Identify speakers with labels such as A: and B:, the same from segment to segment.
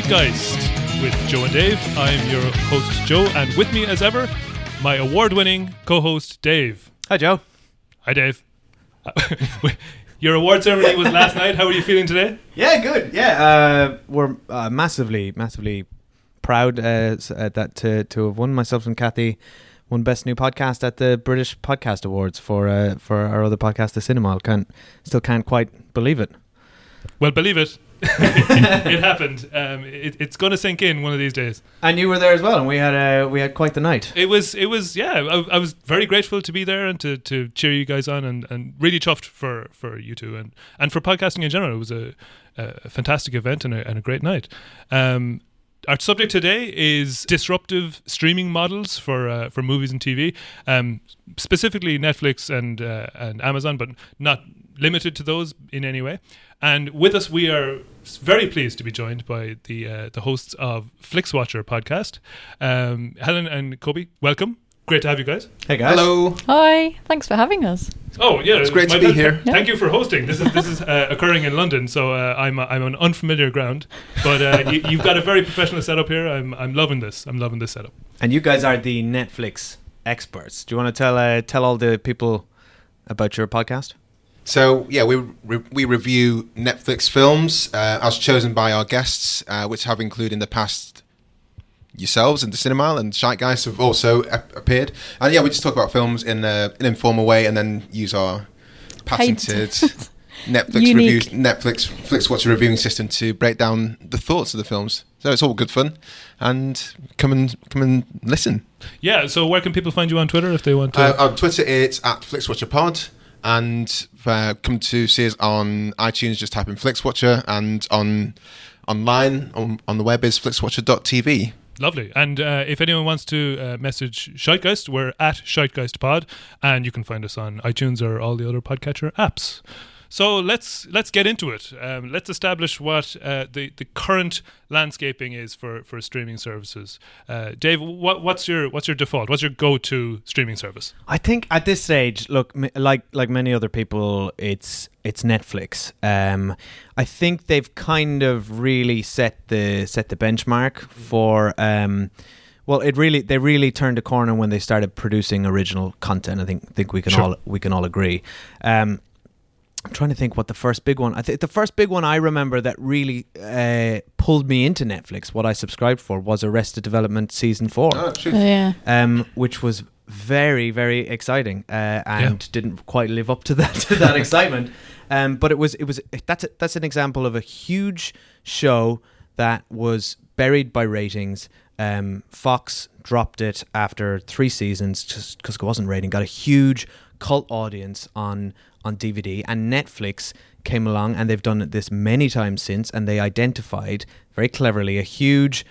A: Hello and welcome to Scheitgeist with Joe and Dave. I'm your host Joe, and with me as ever, my award-winning co-host Dave.
B: Hi, Joe.
A: Hi, Dave. Your award ceremony was last night. How are you feeling today?
B: Yeah, good. Yeah, uh, we're uh, massively, massively proud uh, uh, that to to have won myself and Kathy won best new podcast at the British Podcast Awards for uh, for our other podcast, The Cinema. Can't still can't quite believe it.
A: Well, believe it, it happened. Um, it, it's going to sink in one of these days.
B: And you were there as well, and we had uh, we had quite the night.
A: It was, it was, yeah. I, I was very grateful to be there and to, to cheer you guys on, and, and really chuffed for, for you two and, and for podcasting in general. It was a, a fantastic event and a, and a great night. Um, our subject today is disruptive streaming models for uh, for movies and TV, um, specifically Netflix and uh, and Amazon, but not limited to those in any way. And with us, we are very pleased to be joined by the uh, the hosts of FlixWatcher podcast, um, Helen and Kobe. Welcome. Great to have you guys.
B: Hey guys.
C: Hello.
D: Hi, thanks for having us.
A: Oh yeah,
C: It's great to be
A: pleasure.
C: here.
A: Thank you for hosting. This is this is uh, occurring in London, so uh, I'm I'm on unfamiliar ground. But uh, you, you've got a very professional setup here. I'm I'm loving this. I'm loving this setup.
B: And you guys are the Netflix experts. Do you want to tell uh, tell all the people about your podcast?
C: So yeah, we re- we review Netflix films uh, as chosen by our guests, uh, which have included in the past yourselves and the cinema and Shite Guys have also ap- appeared. And yeah, we just talk about films in a, an informal way, and then use our patented Netflix
D: Unique.
C: reviews, Netflix Flix Watcher reviewing system to break down the thoughts of the films. So it's all good fun, and come and come and listen.
A: Yeah. So where can people find you on Twitter if they want to?
C: Uh, on Twitter, it's at FlixWatcherPod. And uh, come to see us on iTunes, just type in FlixWatcher. And on online, on, on the web, is FlixWatcher.tv.
A: Lovely. And uh, if anyone wants to uh, message Scheitgeist, we're at ScheitgeistPod, and you can find us on iTunes or all the other podcatcher apps. So let's let's get into it. Um, let's establish what uh, the the current landscaping is for, for streaming services. Uh, Dave, what, what's your what's your default? What's your go to streaming service?
B: I think at this stage, look, like like many other people, it's it's Netflix. Um, I think they've kind of really set the set the benchmark for. Um, well, it really they really turned a corner when they started producing original content. I think think we can
A: Sure.
B: all we can all agree. Um, I'm trying to think what the first big one. I think the first big one I remember that really uh, pulled me into Netflix. What I subscribed for was Arrested Development season four.
C: true.
D: Oh, yeah.
B: um, which was very very exciting uh, and didn't quite live up to that to that excitement. Um, but it was it was that's a, that's an example of a huge show that was buried by ratings. Um, Fox dropped it after three seasons just because it wasn't rating. Got a huge cult audience on on DVD, and Netflix came along and they've done this many times since, and they identified very cleverly a huge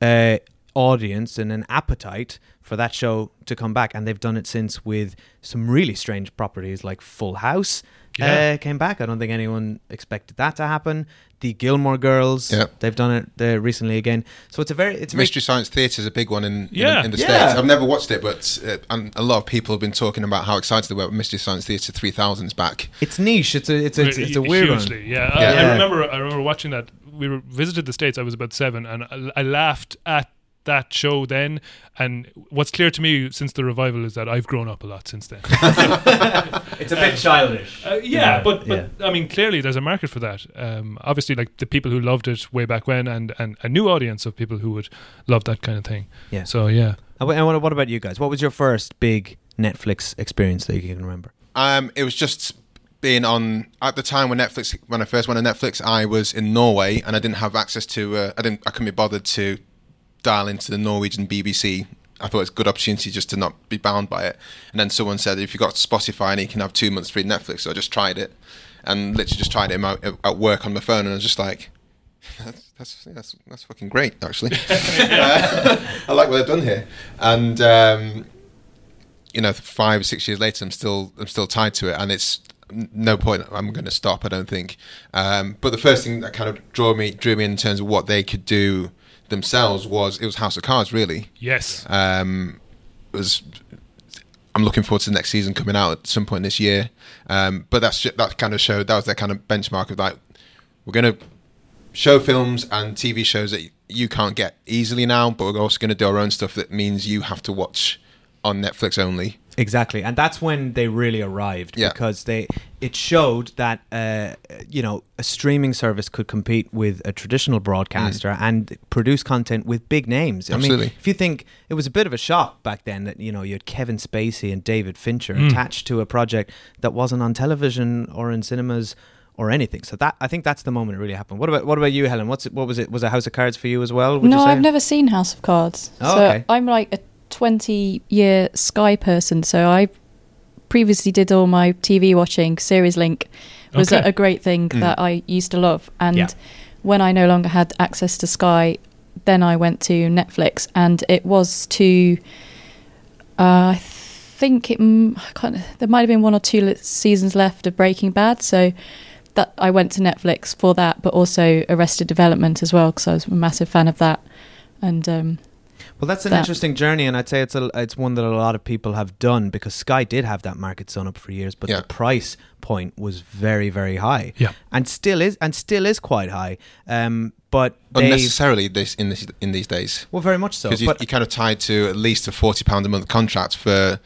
B: uh, audience and an appetite for that show to come back, and they've done it since with some really strange properties like Full House.
A: Yeah.
B: Uh, came back. I don't think anyone expected that to happen. The Gilmore Girls,
C: Yeah.
B: they've done it uh, recently again. So it's a very, it's a very
C: Mystery Science Theatre is a big one in, in-
A: Yeah.
C: in, the
B: Yeah.
C: States. I've never watched it, but uh, and a lot of people have been talking about how excited they were about Mystery Science Theatre 3000's back.
B: it's niche. It's a, it's a, it's, it's a weird
A: Hugely,
B: one.
A: Yeah, I,
C: Yeah.
A: I remember. I remember watching that. We were visited the states. I was about seven, and I, I laughed at that show then. And what's clear to me since the revival is that I've grown up a lot since then.
B: It's a bit childish.
A: Uh, yeah, but but I mean, clearly there's a market for that. Um, obviously, like the people who loved it way back when, and, and a new audience of people who would love that kind of thing.
B: Yeah.
A: So yeah,
B: And what- and what what about you guys? What was your first big Netflix experience that you can remember?
C: Um, it was just being on at the time when Netflix when I first went on Netflix, I was in Norway and I didn't have access to uh, I didn't I couldn't be bothered to dial into the Norwegian BBC. I thought it's a good opportunity just to not be bound by it. And then someone said if you've got Spotify and you can have two months free Netflix, so I just tried it and literally just tried it at work on my phone and I was just like. That's that's that's, that's fucking great, actually. Uh, I like what they've done here, and um, you know, five or six years later, I'm still I'm still tied to it, and it's no point I'm going to stop. I don't think. Um, but the first thing that kind of drew me drew me in terms of what they could do themselves was it was House of Cards. Really,
A: yes,
C: um, was. I'm looking forward to the next season coming out at some point this year. Um, but that's that kind of showed that was their kind of benchmark of like we're going to show films and TV shows that you can't get easily now, but we're also going to do our own stuff that means you have to watch on Netflix only.
B: Exactly, and that's when they really arrived
C: Yeah.
B: because they it showed that uh, you know a streaming service could compete with a traditional broadcaster and produce content with big names. I mean,
C: Absolutely.
B: if you think it was a bit of a shock back then that you know you had Kevin Spacey and David Fincher attached to a project that wasn't on television or in cinemas or anything. So that I think that's the moment it really happened. What about what about you, Helen? What's it, what was it? Was it House of Cards for you as well? Would
D: no,
B: you say?
D: I've never seen House of Cards.
B: Oh,
D: so
B: okay.
D: I'm like a 20 year Sky person. So I previously did all my TV watching. Series Link was
A: Okay.
D: a, a great thing that I used to love. And
B: Yeah.
D: when I no longer had access to Sky, then I went to Netflix, and it was to. Uh, I think it m- I can't, there might have been one or two seasons left of Breaking Bad, so that I went to Netflix for that, but also Arrested Development as well because I was a massive fan of that. And um,
B: Well, that's an
D: that.
B: interesting journey, and I'd say it's a it's one that a lot of people have done because Sky did have that market zone up for years, but
C: Yeah.
B: the price point was very very high,
A: Yeah.
B: and still is and still is quite high. Um, but
C: Unnecessarily this in this in these days
B: well, very much so.
C: because you, you're kind of tied to at least a forty pound a month contract for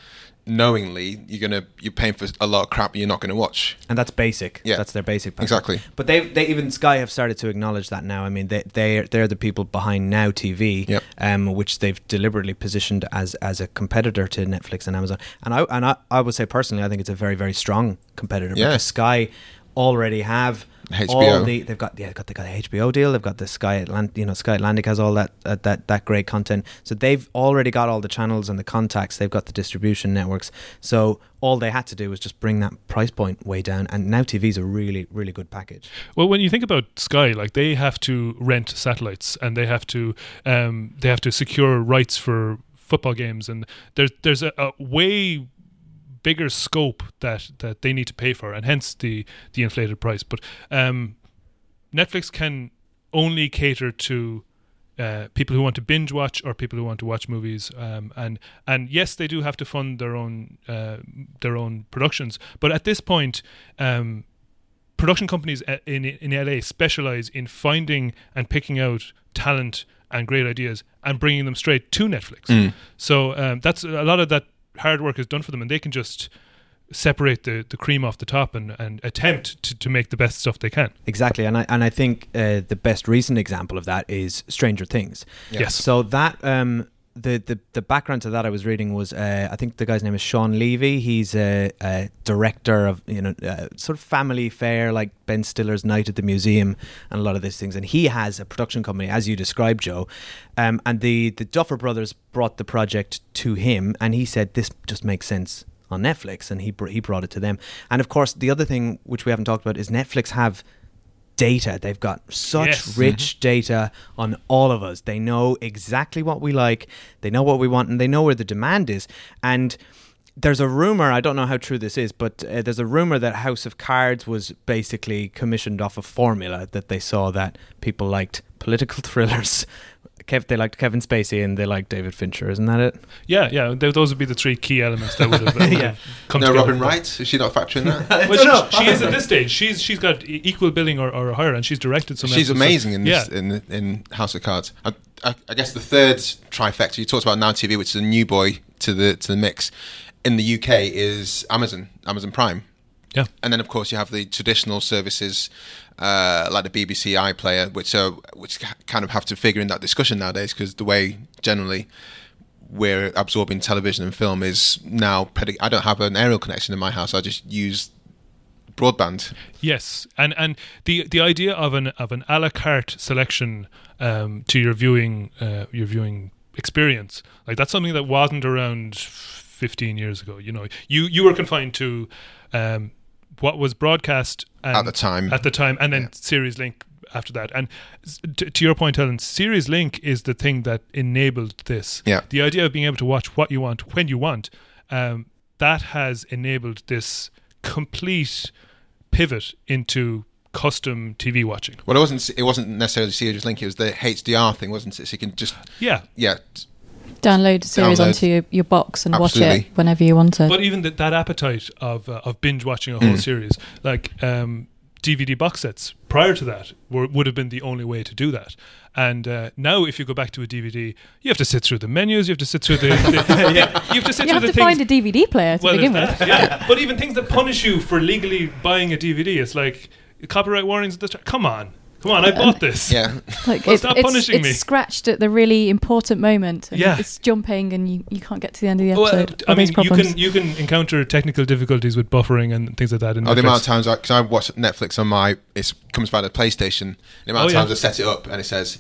C: knowingly you're gonna you're paying for a lot of crap you're not going to watch.
B: and that's basic.
C: Yeah.
B: that's their basic. package.
C: Exactly.
B: But they they even Sky have started to acknowledge that now. I mean, they they they're the people behind Now TV,
C: Yep.
B: um, which they've deliberately positioned as as a competitor to Netflix and Amazon. And I and I, I would say personally, I think it's a very very strong competitor
C: Yeah.
B: because Sky already have
C: HBO.
B: all the they've got yeah they've got they got the HBO deal they've got the Sky Atlantic you know Sky Atlantic has all that uh, that that great content. So they've already got all the channels and the contacts they've got the distribution networks. So all they had to do was just bring that price point way down and now TV's a really really good package.
A: Well, when you think about Sky, like they have to rent satellites and they have to um, they have to secure rights for football games, and there's there's a, a way bigger scope that that they need to pay for, and hence the the inflated price. But um, Netflix can only cater to uh, people who want to binge watch or people who want to watch movies. Um, and and yes, they do have to fund their own uh, their own productions. But at this point, um, production companies in in LA specialize in finding and picking out talent and great ideas and bringing them straight to Netflix.
C: Mm.
A: So um, that's a lot of that hard work is done for them, and they can just separate the, the cream off the top and, and attempt to, to make the best stuff they can.
B: Exactly, and I and I think uh, the best recent example of that is Stranger Things.
C: Yeah.
A: Yes.
B: So that um, the, the the background to that I was reading was uh, I think the guy's name is Shawn Levy. He's a, a director of you know uh, sort of family fare like Ben Stiller's Night at the Museum and a lot of these things. And he has a production company, as you described, Joe. Um, and the the Duffer Brothers brought the project to him, and he said this just makes sense on Netflix, and he br- he brought it to them. And of course, the other thing which we haven't talked about is Netflix have data. They've got such
A: Yes.
B: rich data on all of us. They know exactly what we like, they know what we want, and they know where the demand is. And there's a rumor, I don't know how true this is, but uh, there's a rumor that House of Cards was basically commissioned off a formula that they saw that people liked political thrillers. Kev, they liked Kevin Spacey and they liked David Fincher, isn't that it?
A: Yeah, yeah, th- those would be the three key elements that would have, that uh, would
B: Yeah.
A: have come
C: No,
A: together.
C: Robin Wright is she not factoring that?
A: Well, she, she is at this stage. She's she's got equal billing or, or higher, and she's directed some.
C: She's
A: episodes.
C: amazing in this,
A: Yeah.
C: in in House of Cards. I, I, I guess the third trifecta you talked about Now TV, which is a new boy to the to the mix in the UK, is Amazon Amazon Prime.
A: Yeah.
C: and then of course you have the traditional services uh, like the BBC iPlayer, which are which kind of have to figure in that discussion nowadays because the way generally we're absorbing television and film is now. I don't have an aerial connection in my house. I just use broadband.
A: Yes, and and the the idea of an of an a la carte selection um, to your viewing uh, your viewing experience like that's something that wasn't around 15 years ago. You know, you you were confined to um, what was broadcast and
C: At the time.
A: at the time, and then
C: Yeah.
A: Series Link after that. And s- t- to your point, Helen, Series Link is the thing that enabled this.
C: Yeah.
A: The idea of being able to watch what you want when you want, um, that has enabled this complete pivot into custom TV watching.
C: Well, it wasn't. It wasn't necessarily Series Link. It was the HDR thing, wasn't it? So you can just
A: Yeah.
C: yeah.
D: Download a series
C: Download.
D: onto your, your box and watch it whenever you want it.
A: But even that that appetite of uh, of binge watching a whole
C: Mm.
A: series, like um, DVD box sets prior to that were, would have been the only way to do that. And uh, now, if you go back to a DVD, you have to sit through the menus, you have to sit through the, the you have to sit
D: You
A: through
D: have
A: the
D: to
A: things.
D: find a DVD player to
A: well,
D: begin
A: there's
D: with.
A: that, yeah. But even things that punish you for legally buying a DVD, it's like copyright warnings at the start. Come on, come on, I bought this.
C: Yeah.
D: Like
A: Well,
D: it-
A: stop
D: it's,
A: punishing
D: it's
A: me.
D: scratched at the really important moment. And
A: Yeah.
D: it's jumping, and you, you can't get to the end of the
A: Well,
D: episode.
A: I mean, you can you can encounter technical difficulties with buffering and things like that. In
C: Oh, the amount of
A: Netflix.
C: times because I, watch Netflix on my it comes by the PlayStation. The amount
A: Oh,
C: of
A: yeah.
C: times I set it up and it says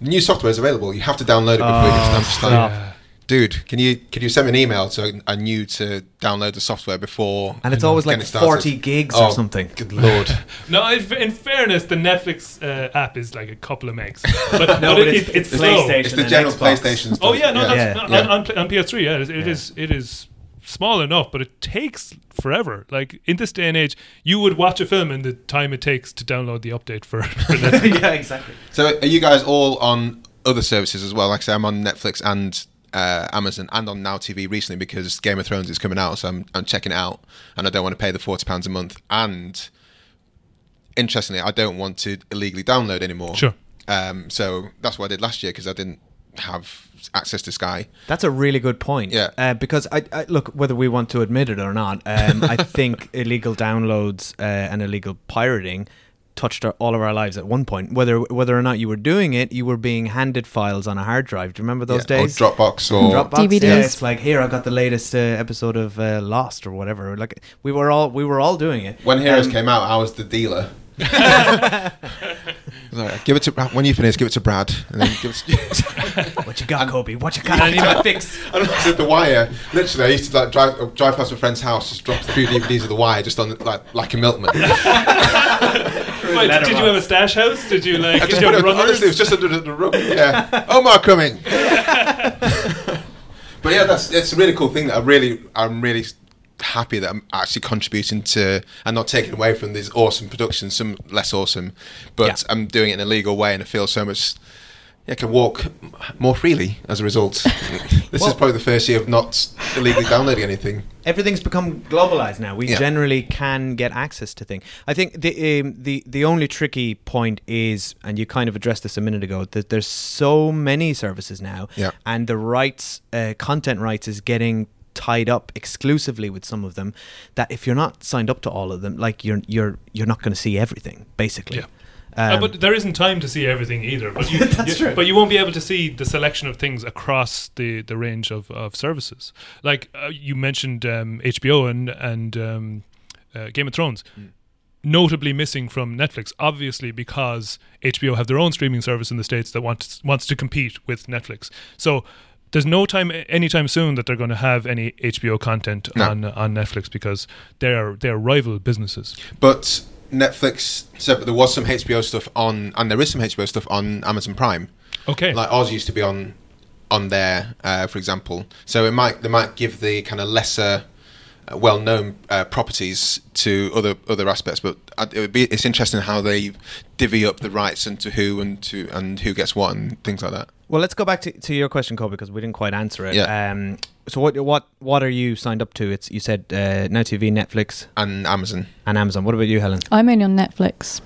C: new software is available. You have to download it before you can. I'm
A: Yeah.
C: Dude, can you can you send me an email so I knew to download the software before?
B: And it's always like
C: getting started?
B: 40 gigs
C: Oh,
B: or something.
C: Good lord!
A: No, in in fairness, the Netflix uh, app is like a couple of megs, but,
B: No,
A: but
B: but
A: it,
B: it's-
A: it's
B: it's
A: slow.
B: PlayStation.
C: it's the general PlayStation. Stuff.
A: Oh yeah, no, that's
B: Yeah.
A: on, on, on PS3. Yeah, it, is- it
B: Yeah.
A: is. It is small enough, but it takes forever. Like in this day and age, you would watch a film in the time it takes to download the update for. for
B: yeah, exactly.
C: So are you guys all on other services as well? Like I say, I'm on Netflix and uh, Amazon and on Now TV recently because Game of Thrones is coming out, so I'm I'm checking it out, and I don't want to pay the forty pounds a month. And interestingly, I don't want to illegally download anymore.
A: Sure.
C: Um, so that's what I did last year because I didn't have access to Sky.
B: That's a really good point.
C: Yeah.
B: Uh, because I, I look whether we want to admit it or not, um, I think illegal downloads uh, and illegal pirating touched our, all of our lives at one point. Whether whether or not you were doing it, you were being handed files on a hard drive. Do you remember those
C: Yeah,
B: days?
C: Or Dropbox or
B: Dropbox.
D: DVDs.
B: Yeah, it's like here I got the latest uh, episode of uh, Lost or whatever. Like we were all we were all doing it.
C: when Heroes
B: Um,
C: came out, I was the dealer. Like, give it to when you finish. Give it to Brad, and then give it. To,
B: What you got, Kobe? What you got? I need my fix.
C: And I did the wire. Literally, I used to like drive uh, drive past my friend's house, just drop a few DVDs of the wire, just on like like a milkman.
A: Wait, did, did you have a stash house? Did you like?
C: I just
A: you
C: put
A: have
C: it,
A: runners?
C: honestly, it was just under the, the rug. Yeah, Omar coming. but yeah, that's it's a really cool thing that I really I'm really happy that I'm actually contributing to and not taking away from these awesome productions, some less awesome, but
B: Yeah.
C: I'm doing it in a legal way and I feel so much. Yeah, I can walk more freely as a result. this
B: Well-
C: is probably the first year of not illegally downloading anything.
B: everything's become globalized now. We
C: Yeah.
B: generally can get access to things. I think the um, the the only tricky point is, and you kind of addressed this a minute ago, that there's so many services now,
C: Yeah.
B: and the rights, uh, content rights, is getting tied up exclusively with some of them. That if you're not signed up to all of them, like you're you're you're not going to see everything, basically.
A: Yeah. Uh,
B: Um,
A: but there isn't time to see everything either. But you,
B: That's
A: you-
B: true.
A: But you won't be able to see the selection of things across the, the range of, of services. Like uh, you mentioned um, HBO and and um, uh, Game of Thrones, notably missing from Netflix, obviously because HBO have their own streaming service in the states that wants wants to compete with Netflix. So. There's no time anytime soon that they're going to have any HBO content
C: No.
A: on on Netflix because they're they're rival businesses.
C: But Netflix said that there was some HBO stuff on, and there is some HBO stuff on Amazon Prime.
A: Okay.
C: Like Oz used to be on on there, uh, for example. So it might they might give the kind of lesser, uh, well-known uh, properties to other other aspects. But uh, it would be it's interesting how they divvy up the rights and to who and to and who gets what and things like that.
B: Well, let's go back to, to your question, Kobe, because we didn't quite answer it.
C: Yeah.
B: Um, so what what what are you signed up to? It's you said uh, Now TV, Netflix,
C: And Amazon.
B: and Amazon. What about you, Helen?
D: I'm only on Netflix.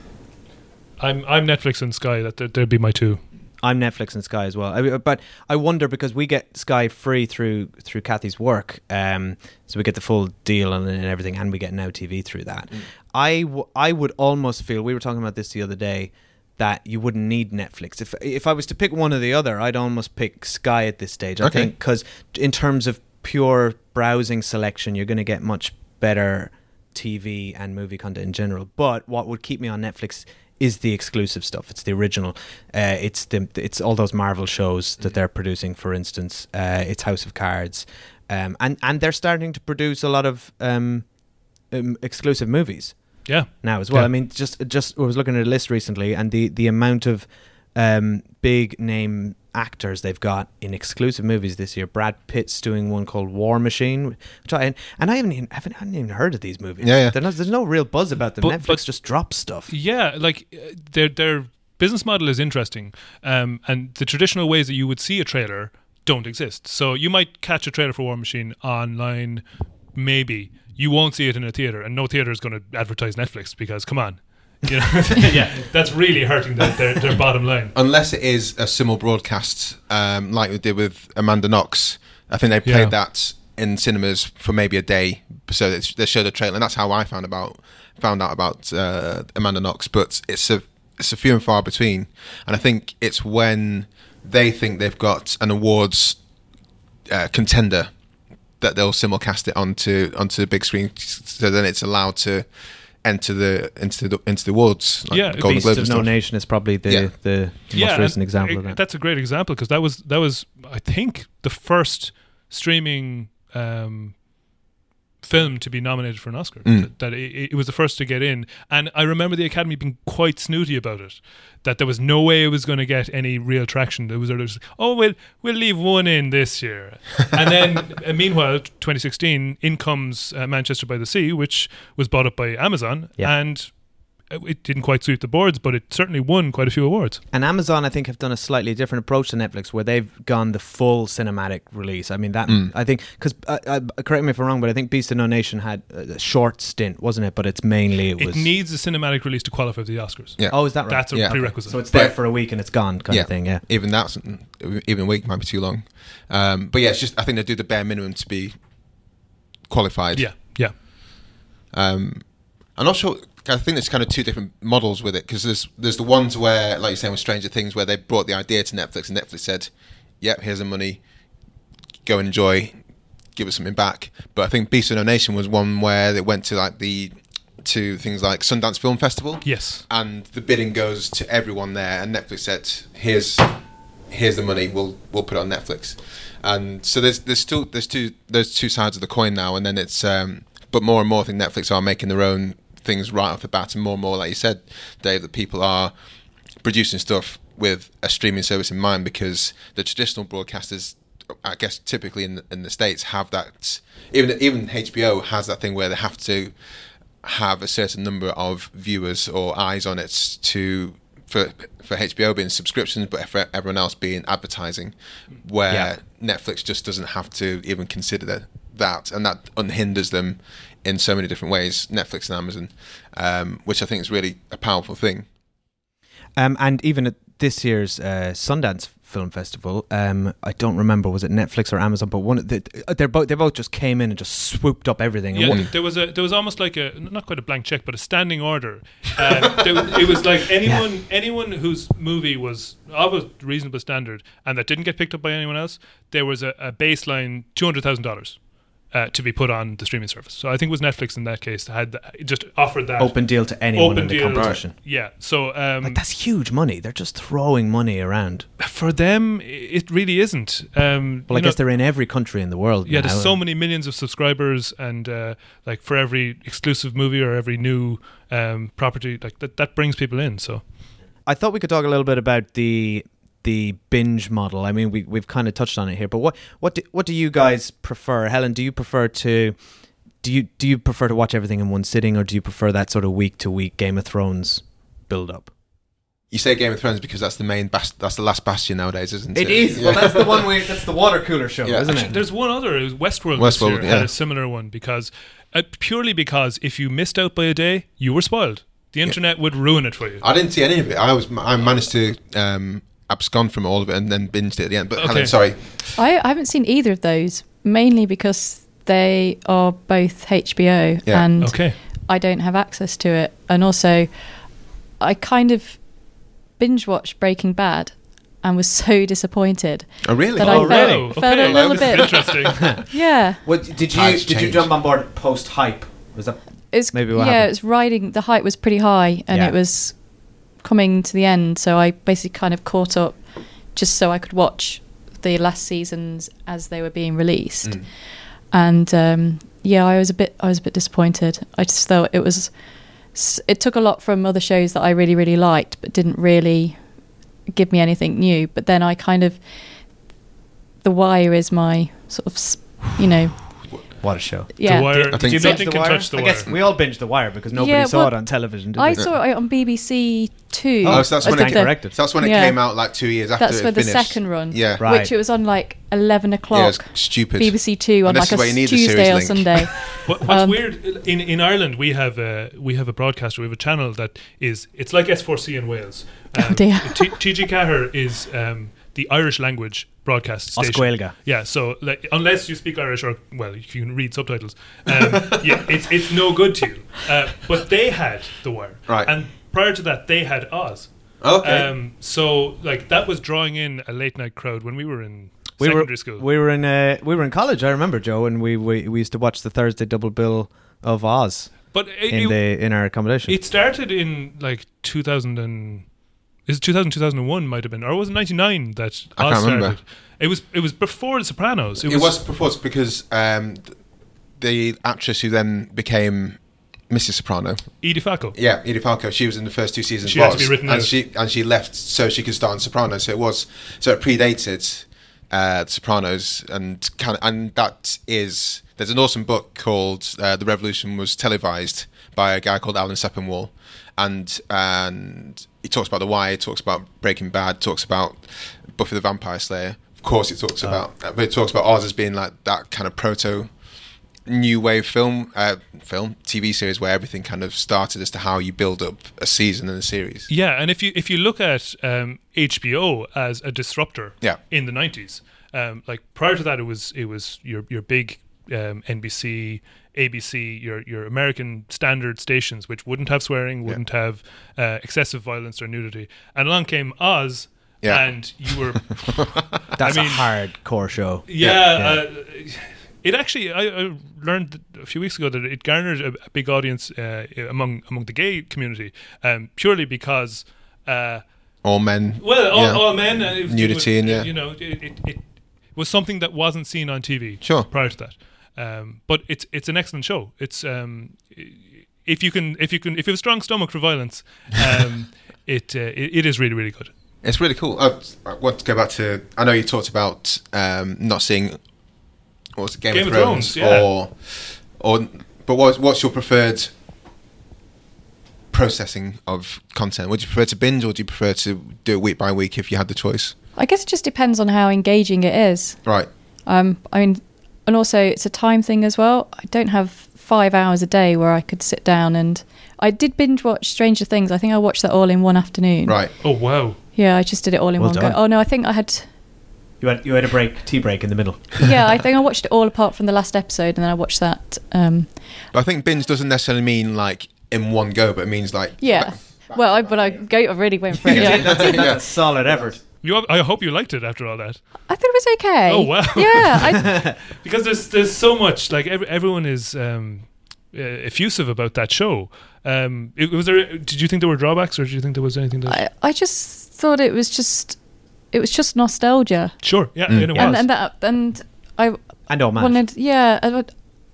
A: I'm I'm Netflix and Sky. That that- that'd be my two.
B: I'm Netflix and Sky as well. I, but I wonder because we get Sky free through through Kathy's work, um, so we get the full deal and, and everything, and we get Now TV through that. I, w- I would almost feel we were talking about this the other day that you wouldn't need Netflix. If if I was to pick one or the other, I'd almost pick Sky at this stage. I
C: Okay.
B: think because in terms of pure browsing selection, you're going to get much better TV and movie content in general. But what would keep me on Netflix is the exclusive stuff. It's the original. Uh, it's the it's all those Marvel shows that they're producing. For instance, uh, it's House of Cards, um, and and they're starting to produce a lot of um, um, exclusive movies
A: Yeah.
B: now as well.
A: Yeah.
B: I mean, just just I was looking at a list recently, and the the amount of um, big name actors they've got in exclusive movies this year. Brad Pitt's doing one called War Machine, which I and, I haven't even haven't, haven't even heard of these movies.
C: Yeah, yeah.
B: Not- there's no real buzz about them.
A: But-
B: Netflix
A: but-
B: just drops stuff.
A: Yeah, like uh, their their business model is interesting, um, and the traditional ways that you would see a trailer don't exist. So you might catch a trailer for War Machine online, maybe you won't see it in a theater, and no theater is going to advertise Netflix because come on, You know, yeah, that's really hurting their, their, their bottom line.
C: Unless it is a simul broadcast, um, like we did with Amanda Knox. I think they played
A: Yeah.
C: that in cinemas for maybe a day, so they, they showed a trailer, and that's how I found about found out about uh, Amanda Knox. But it's a it's a few and far between, and I think it's when they think they've got an awards uh, contender that they'll simulcast it onto onto the big screen, so then it's allowed to enter the into the into the awards.
A: Yeah,
C: Golden
B: Beast
C: Globes
B: of No
C: stuff.
B: Nation is probably the
C: Yeah.
B: the most
A: and
B: recent example of that.
A: That's a great example because that was that was I think the first streaming um, film to be nominated for an Oscar.
C: Mm.
A: That, that it, it was the first to get in, and I remember the Academy being quite snooty about it. That there was no way it was going to get any real traction. There was, there was oh we'll we'll leave one in this year, and then uh, meanwhile, 2016, in comes uh, Manchester by the Sea, which was bought up by Amazon,
B: Yeah.
A: and it didn't quite suit the boards, but it certainly won quite a few awards.
B: And Amazon, I think, have done a slightly different approach to Netflix, where they've gone the full cinematic release. I mean, that
C: Mm.
B: I think because uh, uh, correct me if I'm wrong, but I think Beast of No Nation had a short stint, wasn't it? But it's mainly it
A: It
B: was.
A: needs a cinematic release to qualify for the Oscars.
C: Yeah.
B: oh, is that right?
A: That's a
C: Yeah.
A: prerequisite.
B: so it's there
C: But-
B: for a week and it's gone, kind
C: Yeah.
B: of thing. Yeah.
C: even that's even a week might be too long. Um, but yeah, it's just I think they do the bare minimum to be qualified.
A: yeah, yeah.
C: Um, I'm not sure. I think there's kind of two different models with it because there's there's the ones where, like you're saying with Stranger Things, where they brought the idea to Netflix and Netflix said, "Yep, here's the money, go enjoy, give us something back." But I think Beast of No Nation was one where they went to like the to things like Sundance Film Festival,
A: Yes.
C: and the bidding goes to everyone there, and Netflix said, "Here's here's the money. We'll we'll put it on Netflix." And so there's there's still there's two there's two sides of the coin now, and then it's um, but more and more I think Netflix are making their own things right off the bat, and more and more, like you said, Dave, that people are producing stuff with a streaming service in mind because the traditional broadcasters. I guess typically in the, in the states have that even even HBO has that thing where they have to have a certain number of viewers or eyes on it to for for HBO being subscriptions, but for everyone else being advertising, where
B: Yeah.
C: Netflix just doesn't have to even consider that, that and that unhinders them in so many different ways. Netflix and Amazon, um, which I think is really a powerful thing.
B: Um, and even at this year's uh, Sundance Film Festival, um, I don't remember was it Netflix or Amazon, but one of the, they're both they both just came in and just swooped up everything.
A: Yeah,
B: one-
A: there was a there was almost like a not quite a blank check, but a standing order. Um, there, it was like anyone anyone whose movie was of a reasonable standard and that didn't get picked up by anyone else, there was a, a baseline two hundred thousand dollars uh, to be put on the streaming service. So I think it was Netflix in that case that had that, just offered that
B: open deal to anyone
A: open
B: in the competition.
A: Yeah, so um,
B: Like that's huge money. They're just throwing money around.
A: for them, it really isn't. Um,
B: Well, I
A: know-
B: guess they're in every country in the world.
A: Yeah,
B: now.
A: there's so many millions of subscribers, and uh, like for every exclusive movie or every new um, property, like that, that brings people in. So
B: I thought we could talk a little bit about the the binge model. I mean, we we've kind of touched on it here, but what what do, what do you guys prefer? Helen, do you prefer to do you do you prefer to watch everything in one sitting, or do you prefer that sort of week to week Game of Thrones build up?
C: You say Game of Thrones because that's the main bas- that's the last bastion nowadays, isn't it? It is.
B: Well, that's the one. We, that's the water cooler show,
C: Yeah.
B: isn't
A: Actually,
B: it?
A: there's one other. It was Westworld. this
C: Westworld,
A: year had
C: yeah.
A: a similar one because uh, purely because if you missed out by a day, you were spoiled. The internet would ruin it for you.
C: I didn't see any of it. I was I managed to um, abscond from all of it and then binged it at the end. But
A: Okay.
C: Helen, sorry,
D: I, I haven't seen either of those, mainly because they are both HBO
C: Yeah.
D: and
A: Okay.
D: I don't have access to it. And also, I kind of binge watched Breaking Bad and was so disappointed.
C: oh really?
D: That
A: oh,
D: I felt-
A: really?
D: felt a
A: okay.
D: little
A: this
D: bit-
A: interesting.
D: Yeah.
B: What did you
C: Tides
B: did you jump on board post hype? Was that
D: It's
B: Maybe what
D: yeah,
B: happened.
D: it's riding. The height was pretty high, and
B: Yeah.
D: it was coming to the end. So I basically kind of caught up, just so I could watch the last seasons as they were being released.
C: Mm.
D: And um, yeah, I was a bit, I was a bit disappointed. I just thought it was, it took a lot from other shows that I really, really liked, but didn't really give me anything new. But then I kind of, The Wire is my sort of, you know,
B: What a show!
D: Yeah.
A: The Wire.
C: I think-
B: Did you
C: so.
B: binge
A: nothing
B: The
A: can
B: Wire?
A: touch the
B: I
A: wire.
B: guess we all binged The Wire because nobody
D: Yeah,
B: saw
D: well,
B: it on television. Did
D: I
B: we?
D: saw it on BBC Two.
C: Oh, so that's
D: I
C: when
D: think
C: it
D: the-
B: corrected.
C: So that's when it
D: Yeah.
C: came out like two years after
D: That's
C: it
D: for the
C: finished.
D: second run.
C: Yeah.
B: Right.
D: Which it was on like eleven
C: Yeah,
D: o'clock.
C: it's stupid.
D: BBC Two on
C: And this
D: like
C: is
D: a
C: why you need the
D: Tuesday or
C: link.
D: Sunday.
A: What, what's
D: Um,
A: weird in in Ireland, we have a we have a broadcaster, we have a channel that is it's like S4C in Wales. Um,
D: Oh, dear.
A: T- TG Ceathair is um, the Irish language broadcast station.
B: Oscuelga.
A: Yeah, so like, unless you speak Irish or well, you can read subtitles. Um, yeah, it's it's no good to you. Uh, but they had the Wire,
C: Right.
A: And prior to that, they had Oz.
C: Okay.
A: Um, so like that was drawing in a late night crowd when we were in
B: we
A: secondary
B: were
A: school.
B: we were in uh, we were in college. I remember Joe, and we, we we used to watch the Thursday double bill of Oz
A: but it,
B: in
A: it-
B: the in our accommodation.
A: It started in like 2000 and is it 2000 2001 might have been or was it 99 that
C: I
A: Oz
C: can't remember.
A: started? It was it was before The Sopranos.
C: it, was, proposed because um, th- the actress who then became Mrs. Soprano,
A: Edie Falco.
C: yeah, Edie Falco, she was in the first two seasons.
A: She had to
C: was,
A: be written
C: and
A: out.
C: she and she left so she could start on Soprano. So it was so it predated uh, The Sopranos, and kind of, and that is there's an awesome book called uh, The Revolution Was Televised by a guy called Alan Sepinwall, and and he talks about The Wire, he talks about Breaking Bad, talks about Buffy the Vampire Slayer. Of course, he talks about, but it talks about Oz as being like that kind of proto new wave film, uh, film TV series where everything kind of started as to how you build up a season and a series.
A: Yeah, and if you if you look at um, HBO as a disruptor
C: Yeah.
A: in the 90s, um, like prior to that it was it was your your big um, NBC, ABC, your your American standard stations which wouldn't have swearing, wouldn't have uh, excessive violence or nudity. And along came Oz
C: Yeah.
A: and you were
B: That's
A: I mean-
B: a hardcore show.
A: Yeah,
B: Yeah.
A: Uh, it actually. I, I learned a few weeks ago that it garnered a, a big audience uh, among among the gay community, um, purely because. Uh,
C: All men.
A: well, all,
C: Yeah.
A: all men. Uh, it was-
C: Nudity and, yeah.
A: You know, it, it, it was something that wasn't seen on TV.
C: Sure.
A: Prior to that, um, but it's it's an excellent show. It's um, if you can if you can if you have a strong stomach for violence, um, it, uh, it it is really really good.
C: It's really cool. I, I want to go back to. I know you talked about um, not seeing. What was it, Game,
A: Game
C: of
A: of
C: Thrones,
A: Thrones, yeah.
C: or, or, but what, what's your preferred processing of content? Would you prefer to binge, or do you prefer to do it week by week if you had the choice?
D: I guess it just depends on how engaging it is.
C: Right.
D: Um, I mean, and also it's a time thing as well. I don't have five hours a day where I could sit down and. I did binge watch Stranger Things. I think I watched that all in one afternoon.
C: Right.
A: Oh wow!
D: Yeah, I just did it all in
B: Well
D: one
B: done.
D: go. Oh no, I think I had.
B: You had you had a break, tea break in the middle.
D: Yeah, I think I watched it all apart from the last episode, and then I watched that. Um,
C: But I think binge doesn't necessarily mean like in one go, but it means like
D: yeah. Well, I, but I, go, I really went for it. Yeah.
B: that's, a, that's
C: Yeah.
B: a solid effort.
A: You, I hope you liked it after all that.
D: I thought it was okay.
A: Oh, wow.
D: Yeah, I,
A: because there's there's so much like every, everyone is um, uh, effusive about that show. Um, it, was there? Did you think there were drawbacks, or did you think there was anything that?
D: I, I just thought it was just, it was just nostalgia,
A: sure, yeah,
C: Mm.
A: and it
D: and,
A: was.
D: and that, and I
B: And oh
D: wanted, yeah, I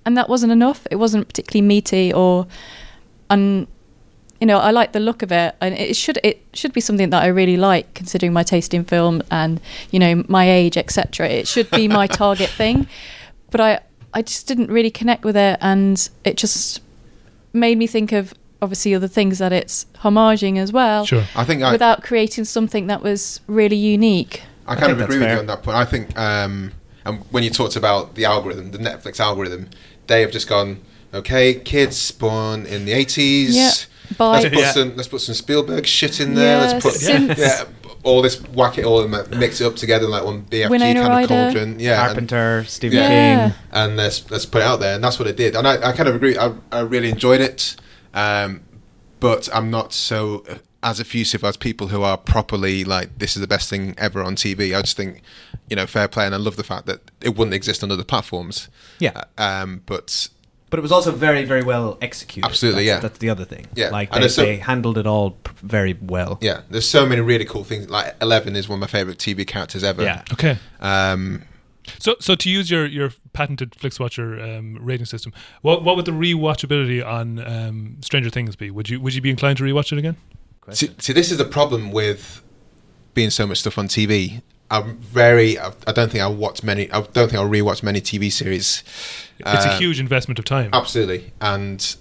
D: and that wasn't enough. It wasn't particularly meaty or, and you know, I like the look of it, and it should it should be something that I really like, considering my taste in film and you know my age, etc. It should be my target thing, but I I just didn't really connect with it, and it just made me think of obviously other things that it's homaging as well,
A: sure.
C: I think I,
D: without creating something that was really unique.
C: I
B: I
C: kind
B: think
C: of agree with
B: fair.
C: you on that point. I think, um, and when you talked about the algorithm, the Netflix algorithm, they have just gone, okay, kids born in the eighties.
D: Yeah, by
C: Let's put
B: Yeah.
C: some. Let's put some Spielberg shit in there.
D: Yeah,
C: let's put
D: since-
C: yeah, all this whack it all and mix it up together like one BFG
D: Winona
C: kind
D: Ryder.
C: of cauldron. Yeah, and,
B: Carpenter, Stephen
D: Yeah.
B: King.
C: and let's let's put it out there, and that's what it did. And I, I kind of agree. I, I really enjoyed it, um, but I'm not so uh, as effusive as people who are properly like this is the best thing ever on TV. I just think, you know, fair play, and I love the fact that it wouldn't exist on other platforms.
B: Yeah.
C: Uh, um, but
B: But it was also very, very well executed.
C: Absolutely,
B: That's,
C: yeah.
B: That's the other thing.
C: Yeah,
B: like they,
C: so-
B: they handled it all very well.
C: yeah, there's so many really cool things. Like Eleven is one of my favorite TV characters ever.
B: Yeah.
A: Okay.
C: Um,
A: So, so to use your, your patented FlixWatcher um, rating system, what what would the rewatchability on um, Stranger Things be? Would you would you be inclined to rewatch it again?
C: See, see, this is the problem with being so much stuff on TV. I'm very. I don't think I'll watch many. I don't think I'll rewatch many TV series.
A: It's a
C: Uh,
A: huge investment of time.
C: Absolutely, and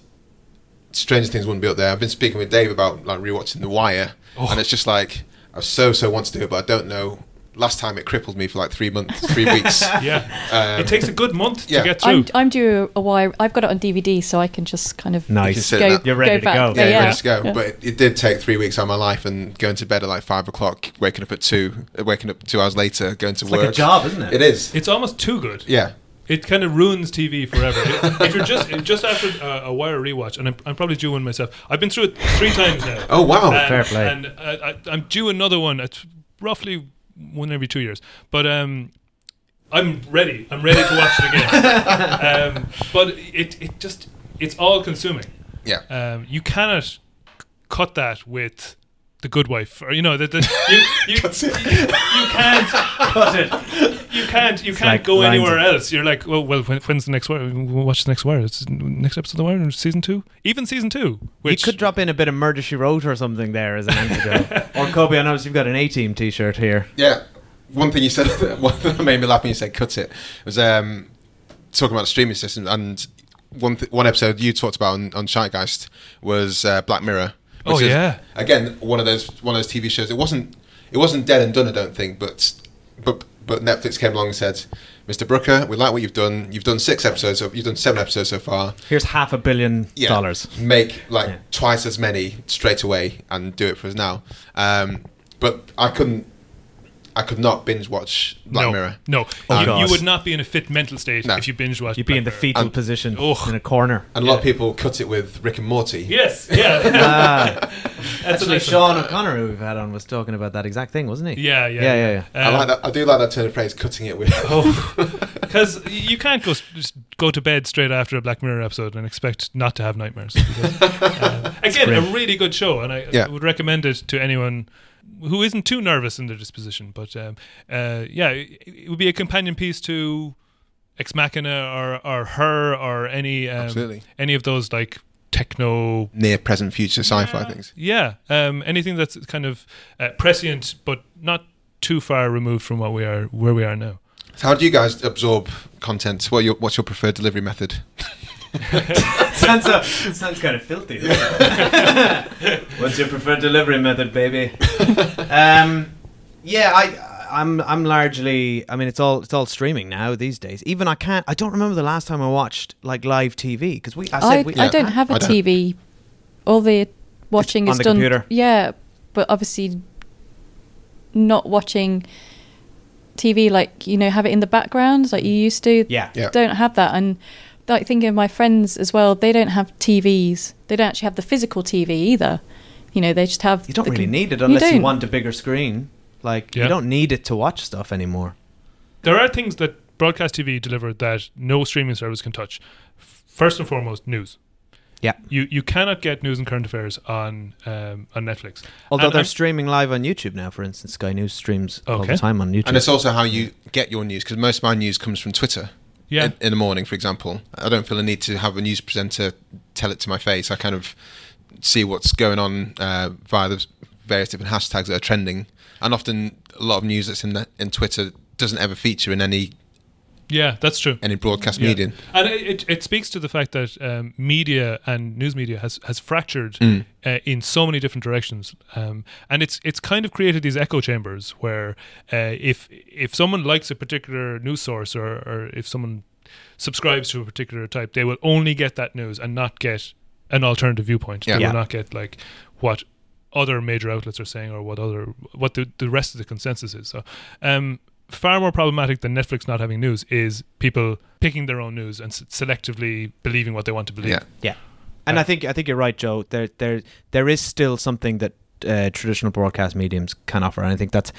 C: Stranger Things wouldn't be up there. I've been speaking with Dave about like rewatching The Wire,
A: Oh.
C: and it's just like I so so want to do it, but I don't know. Last time it crippled me for like three months, three weeks.
A: yeah,
C: Um,
A: it takes a good month
C: yeah.
A: to get through.
D: I'm, I'm due a wire. I've got it on DVD, so I can just kind of
B: Nice.
C: You
D: go,
B: You're ready
D: go
B: to
D: back.
B: go.
C: yeah,
D: Yeah,
C: ready to go.
D: yeah.
C: But it, it did take three weeks out of my life, and going to bed at like five o'clock, waking up at two, uh, waking up two hours later, going to
B: It's
C: work.
B: like a job, isn't it?
C: It is.
A: it's almost too good.
C: Yeah.
A: It kind of ruins TV forever. if you're just just after a, a Wire rewatch, and I'm, I'm probably due one myself. I've been through it three times now.
C: Oh wow.
A: And-
B: Fair play.
A: And uh, I, I'm due another one. It's roughly one every two years. But um, I'm ready. I'm ready to watch it again. um, but it it just it's all consuming.
C: yeah.
A: Um, you cannot c- cut that with the Good Wife, or you know that the, you you,
C: That's
A: you can't
B: Cut it.
A: you can't you can't
B: like
A: go anywhere
B: of-
A: else. You're like, well, well, when, when's the next wire? We'll watch the next wire. It's next episode of the wire, season two, even season two. Which
B: you could drop in a bit of Murder She Wrote or something there as an antidote. or Kobe, I noticed you've got an A Team T-shirt here.
C: Yeah. One thing you said, that made me laugh when you said "cut it" was um, talking about the streaming system, and one th- one episode you talked about on, on Zeitgeist was uh, Black Mirror.
A: Oh,
C: is,
A: yeah.
C: Again, one of those one of those TV shows. It wasn't it wasn't dead and done, I don't think, but but but Netflix came along and said, "Mr. Brooker, we like what you've done. You've done six episodes. Of, you've done seven episodes so far.
B: Here's half a billion
C: Yeah,
B: dollars.
C: Make like
B: Yeah.
C: twice as many straight away and do it for us now." Um, but I couldn't. I could not binge watch Black
A: no,
C: Mirror.
A: no,
B: Oh,
A: you, you would not be in a fit mental state
C: No.
A: if you binge watch.
B: You'd be in the fetal
C: And-
B: position
A: Ugh.
B: in a corner.
C: And a lot of people cut it with Rick and Morty.
A: Yes, yeah.
B: Ah,
A: That's
B: actually,
A: another-
B: Sean O'Connor, who we've had on, was talking about that exact thing, wasn't he?
A: Yeah, yeah,
B: Yeah, yeah,
C: I
A: Um,
C: like that. I do like that turn of phrase, cutting it with.
A: Oh, because you can't go just go to bed straight after a Black Mirror episode and expect not to have nightmares. Because, um, again, a really good show, and I,
C: Yeah.
A: I would recommend it to anyone who isn't too nervous in their disposition. But um, uh, yeah, it, it would be a companion piece to Ex Machina or or Her or any um, any of those like techno
C: Near present future sci-fi things.
A: Yeah, um, anything that's kind of uh, prescient but not too far removed from what we are where we are now.
C: So how do you guys absorb content? What your, what's your preferred delivery method?
B: sounds, uh, sounds kind of filthy. What's your preferred delivery method, baby? um, yeah, I. I'm I'm largely I mean it's all it's all streaming now these days. Even I can't I don't remember the last time I watched like live TV because we I said
D: I,
B: we,
D: I don't have a
C: I don't.
D: TV. All the watching
B: on
D: is
B: the
D: done.
B: computer?
D: Yeah, but obviously not watching TV like you know have it in the background like you used to.
B: yeah
C: Yeah.
D: Don't have that and. Like thinking of my friends as well, they don't have TVs. They don't actually have the physical TV either. You know, they just have.
B: you don't really
D: com-
B: need it unless you,
D: don't.
B: want a bigger screen. Like
A: Yeah.
B: you don't need it to watch stuff anymore.
A: There are things that broadcast TV delivered that no streaming service can touch. First and foremost, news.
B: Yeah.
A: You you cannot get news and current affairs on um, on Netflix.
B: Although
A: And
B: they're
A: I'm-
B: streaming live on YouTube now, for instance, Sky News streams all
A: Okay.
B: the time on YouTube.
C: And it's also how you get your news because most of my news comes from Twitter.
A: Yeah.
C: In, in the morning, for example, I don't feel a need to have a news presenter tell it to my face. I kind of see what's going on uh, via the various different hashtags that are trending, and often a lot of news that's in the, in Twitter doesn't ever feature in any
A: yeah, that's true.
C: And in broadcast
A: Yeah.
C: medium.
A: And it, it, it speaks to the fact that um, media and news media has, has fractured
C: Mm.
A: uh, in so many different directions, um, and it's it's kind of created these echo chambers where uh, if if someone likes a particular news source or, or if someone subscribes to a particular type, they will only get that news and not get an alternative viewpoint.
C: Yeah.
A: They
B: Yeah.
A: will not get like what other major outlets are saying or what other what the, the rest of the consensus is. So um, far more problematic than Netflix not having news is people picking their own news and selectively believing what they want to believe.
C: Yeah.
B: Yeah, and I think I think you're right, Joe. There there there is still something that uh, traditional broadcast mediums can offer, and I think that's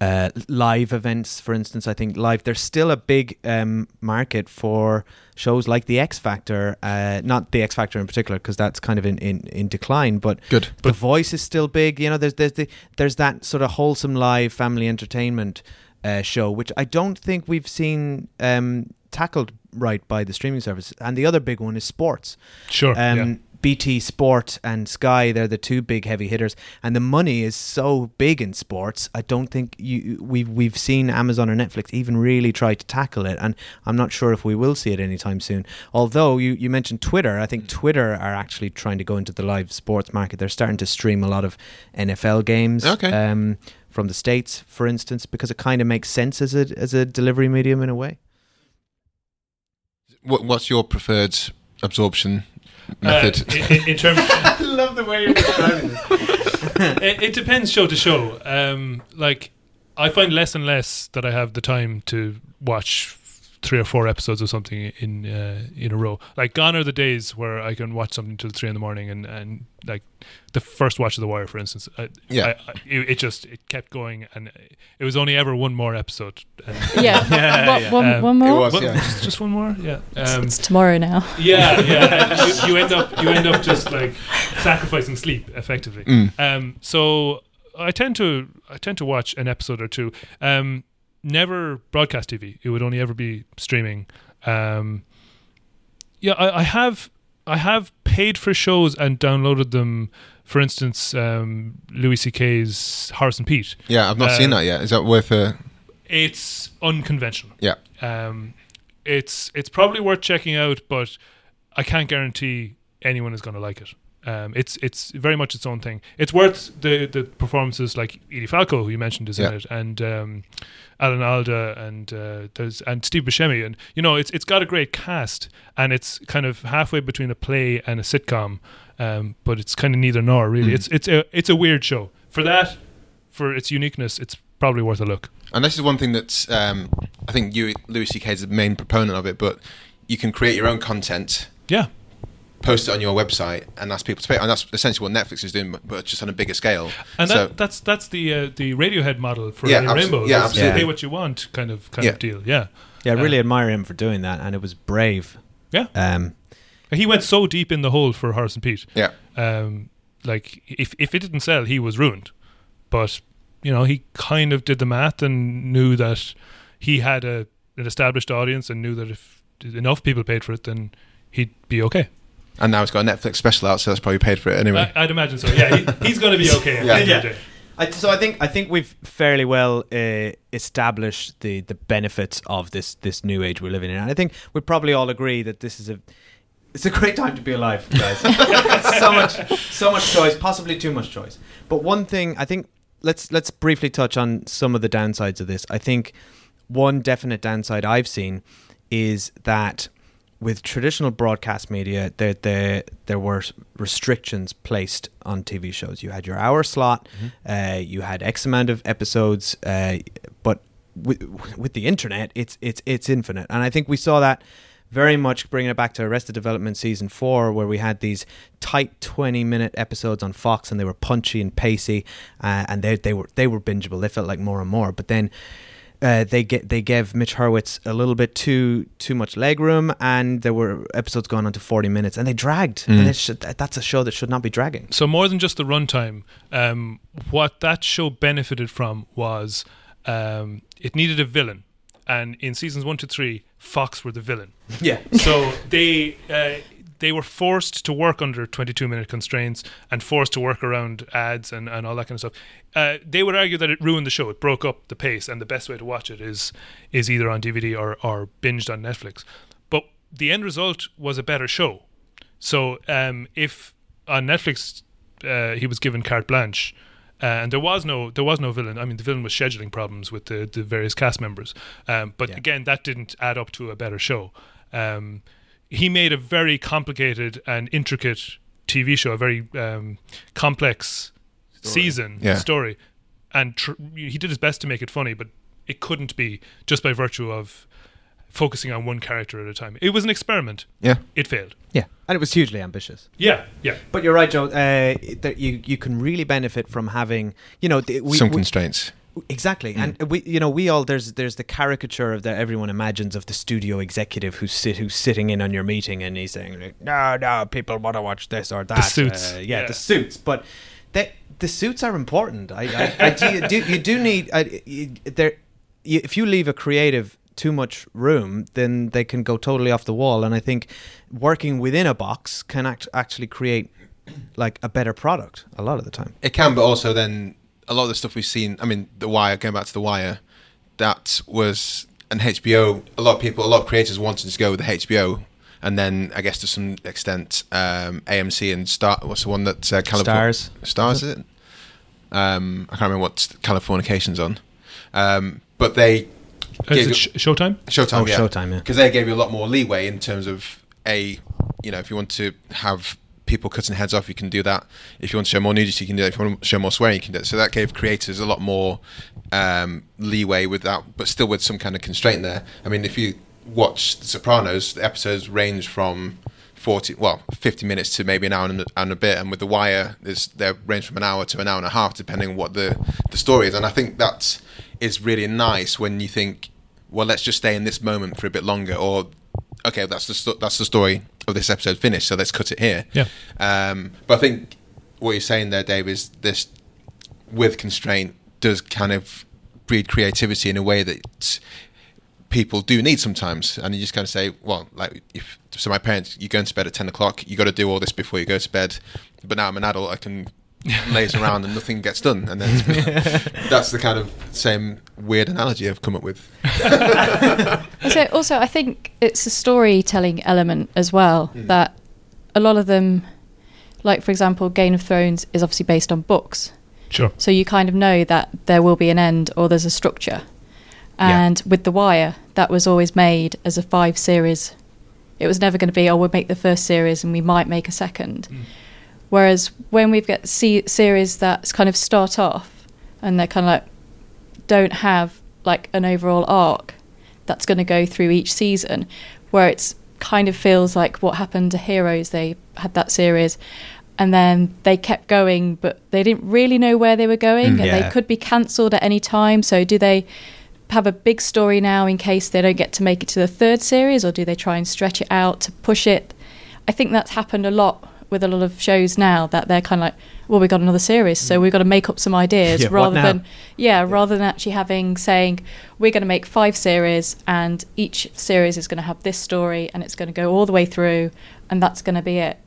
B: uh, live events, for instance. I think live there's still a big um, market for shows like the X Factor, uh, not the X Factor in particular, because that's kind of in, in, in decline, but.
C: Good.
B: the Voice is still big. You know, there's there's the, there's that sort of wholesome live family entertainment uh, show, which I don't think we've seen um, tackled right by the streaming service. And the other big one is sports.
A: Sure.
B: Um,
A: yeah.
B: BT Sport and Sky, they're the two big heavy hitters, and the money is so big in sports. I don't think you we've we've seen Amazon or Netflix even really try to tackle it, and I'm not sure if we will see it anytime soon. Although you you mentioned Twitter, I think Twitter are actually trying to go into the live sports market. They're starting to stream a lot of NFL games.
C: Okay.
B: Um, from the states, for instance, because it kind of makes sense as a as a delivery medium in a way.
C: What, what's your preferred absorption method?
A: Uh, in, in, in terms,
B: I love the way you're describing this.
A: it, it depends show to show. Um, like I find less and less that I have the time to watch three or four episodes or something in uh, in a row. Like gone are the days where I can watch something till three in the morning and, and like the first watch of The Wire, for instance. I,
C: Yeah.
A: I, I, it, it just it kept going and it was only ever one more episode. And,
D: Yeah.
B: Yeah,
D: What-
B: yeah.
D: One,
A: Um,
D: one more.
C: it was, yeah.
A: just, just one more, yeah.
D: It's-
A: Um,
D: it's tomorrow now.
A: yeah, yeah. you, you end up you end up just like sacrificing sleep effectively.
C: Mm.
A: Um, so I tend to I tend to watch an episode or two. Um, never broadcast TV. It would only ever be streaming. Um, yeah, I, I have I have paid for shows and downloaded them. For instance, um, Louis C.K.'s Horace and Pete.
C: Yeah, I've not
A: Uh,
C: seen that yet. Is that worth a?
A: It's unconventional.
C: Yeah.
A: Um, it's it's probably worth checking out, but I can't guarantee anyone is going to like it. Um, it's it's very much its own thing. It's worth the the performances like Edie Falco, who you mentioned, is in it, and um, Alan Alda, and uh, there's and Steve Buscemi, and you know it's it's got a great cast, and it's kind of halfway between a play and a sitcom, um, but it's kind of neither nor really.
C: Mm.
A: It's it's a it's a weird show for that, for its uniqueness. It's probably worth a look.
C: And this is one thing that's um, I think you Louis C.K. is the main proponent of it, but you can create your own content,
A: Yeah.
C: Post it on your website, and ask people to pay. And that's essentially what Netflix is doing, but- but just on a bigger scale.
A: And
C: so
A: that, that's that's the uh, the Radiohead model for
C: Yeah, abso-
A: Rainbow.
C: yeah,
A: It's
B: absolutely.
A: Pay what you want, kind of kind
C: Yeah.
A: of deal. Yeah,
B: Yeah, I really
A: Uh,
B: admire him for doing that, and it was brave.
A: Yeah.
B: Um,
A: he went so deep in the hole for Horace and Pete.
C: yeah,
A: Um, like if if it didn't sell, he was ruined. But you know, he kind of did the math and knew that he had a an established audience and knew that if enough people paid for it, then he'd be okay.
C: And now it's got a Netflix special out, so that's probably paid for it anyway.
A: I, I'd imagine so. Yeah, he, he's going to be okay.
C: Yeah.
A: the end of the
B: Yeah. I, so I think I think we've fairly well uh, established the the benefits of this this new age we're living in, and I think we probably all agree that this is a it's a great time to be alive, guys. so much so much choice, possibly too much choice. But one thing I think let's let's briefly touch on some of the downsides of this. I think one definite downside I've seen is that with traditional broadcast media, there there there were restrictions placed on TV shows. You had your hour slot, uh, you had X amount of episodes, uh, but with with the internet, it's it's it's infinite, and I think we saw that very much bringing it back to Arrested Development season four, where we had these tight twenty minute episodes on Fox, and they were punchy and pacey, uh, and they they were they were bingeable. They felt like more and more, but then uh, they get they gave Mitch Hurwitz a little bit too too much leg room, and there were episodes going on to forty minutes, and they dragged.
C: Mm.
B: And it should, that's a show that should not be dragging.
A: So more than just the runtime, um, what that show benefited from was um, it needed a villain, and in seasons one to three, Fox were the villain.
B: Yeah,
A: So they uh, they were forced to work under 22 minute constraints and forced to work around ads and, and all that kind of stuff. Uh, they would argue that it ruined the show. It broke up the pace, and the best way to watch it is is either on DVD or or binged on Netflix. But the end result was a better show. So um, if on Netflix uh, he was given carte blanche. Uh, and there was no there was no villain. I mean, the villain was scheduling problems with the, the various cast members. Um, but
B: Yeah.
A: again, that didn't add up to a better show. Um, he made a very complicated and intricate TV show, a very um, complex season
C: Yeah.
A: story, and tr- he did his best to make it funny, but it couldn't be just by virtue of focusing on one character at a time. It was an experiment.
C: yeah,
A: It failed.
B: yeah, and it was hugely ambitious.
A: Yeah, yeah.
B: But you're right, Joe. Uh, that you you can really benefit from having you know the, we,
C: some
B: we-
C: constraints.
B: Exactly, and we, you know, we all there's there's the caricature of that everyone imagines of the studio executive who's sit who's sitting in on your meeting and he's saying, like, "No, no, people want to watch this or that."
A: The Suits.
B: Uh, yeah,
A: Yeah.
B: the suits. But they, the suits are important. I, I, I do, you do you do need I, you, there. You, if you leave a creative too much room, then they can go totally off the wall. And I think working within a box can act- actually create like a better product a lot of the time.
C: It can, but also then a lot of the stuff we've seen. I mean, The Wire. Going back to The Wire, that was an HBO. A lot of people, a lot of creators wanted to go with the HBO, and then I guess to some extent, um, AMC and Star. What's the one that uh, California
B: Stars.
C: Stars is it? Um, I can't remember what Californication's on, um, but they
A: Is
C: gave
A: it sh- Showtime?
C: Showtime.
B: Oh,
C: yeah.
B: Showtime, yeah.
C: Because they gave you a lot more leeway in terms of a, you know, if you want to have people cutting heads off, you can do that. If you want to show more nudity, you can do that. If you want to show more swearing, you can do it. So that gave creators a lot more um, leeway with that, but still with some kind of constraint there. I mean, if you watch The Sopranos, the episodes range from 40, well, 50 minutes to maybe an hour and a, and a bit. And with The Wire, there's, they range from an hour to an hour and a half, depending on what the, the story is. And I think that is really nice when you think, well, let's just stay in this moment for a bit longer, or okay, that's the sto- that's the story of this episode finished, so let's cut it here.
A: Yeah.
C: Um, but I think what you're saying there, Dave, is this with constraint does kind of breed creativity in a way that people do need sometimes, and you just kind of say, well, like if so, my parents, you going to bed at ten o'clock, you got to do all this before you go to bed. But now I'm an adult, I can laze around and nothing gets done, and then that's the kind of same weird analogy I've come up with.
D: so also I think it's a storytelling element as well hmm. that a lot of them like for example Game of Thrones is obviously based on books
A: Sure.
D: so you kind of know that there will be an end or there's a structure
C: Yeah.
D: and with The Wire that was always made as a five series it was never going to be oh we'll make the first series and we might make a second hmm. Whereas when we've got se- series that kind of start off and they're kind of like don't have like an overall arc that's going to go through each season where it's kind of feels like what happened to heroes they had that series and then they kept going but they didn't really know where they were going
B: Mm,
D: and
B: yeah.
D: they could be cancelled at any time so do they have a big story now in case they don't get to make it to the third series or do they try and stretch it out to push it i think that's happened a lot with a lot of shows now that they're kind of like well we've got another series so we've got to make up some ideas
B: Yeah,
D: rather than yeah, rather than actually having saying we're going to make five series and each series is going to have this story and it's going to go all the way through and that's going to be it.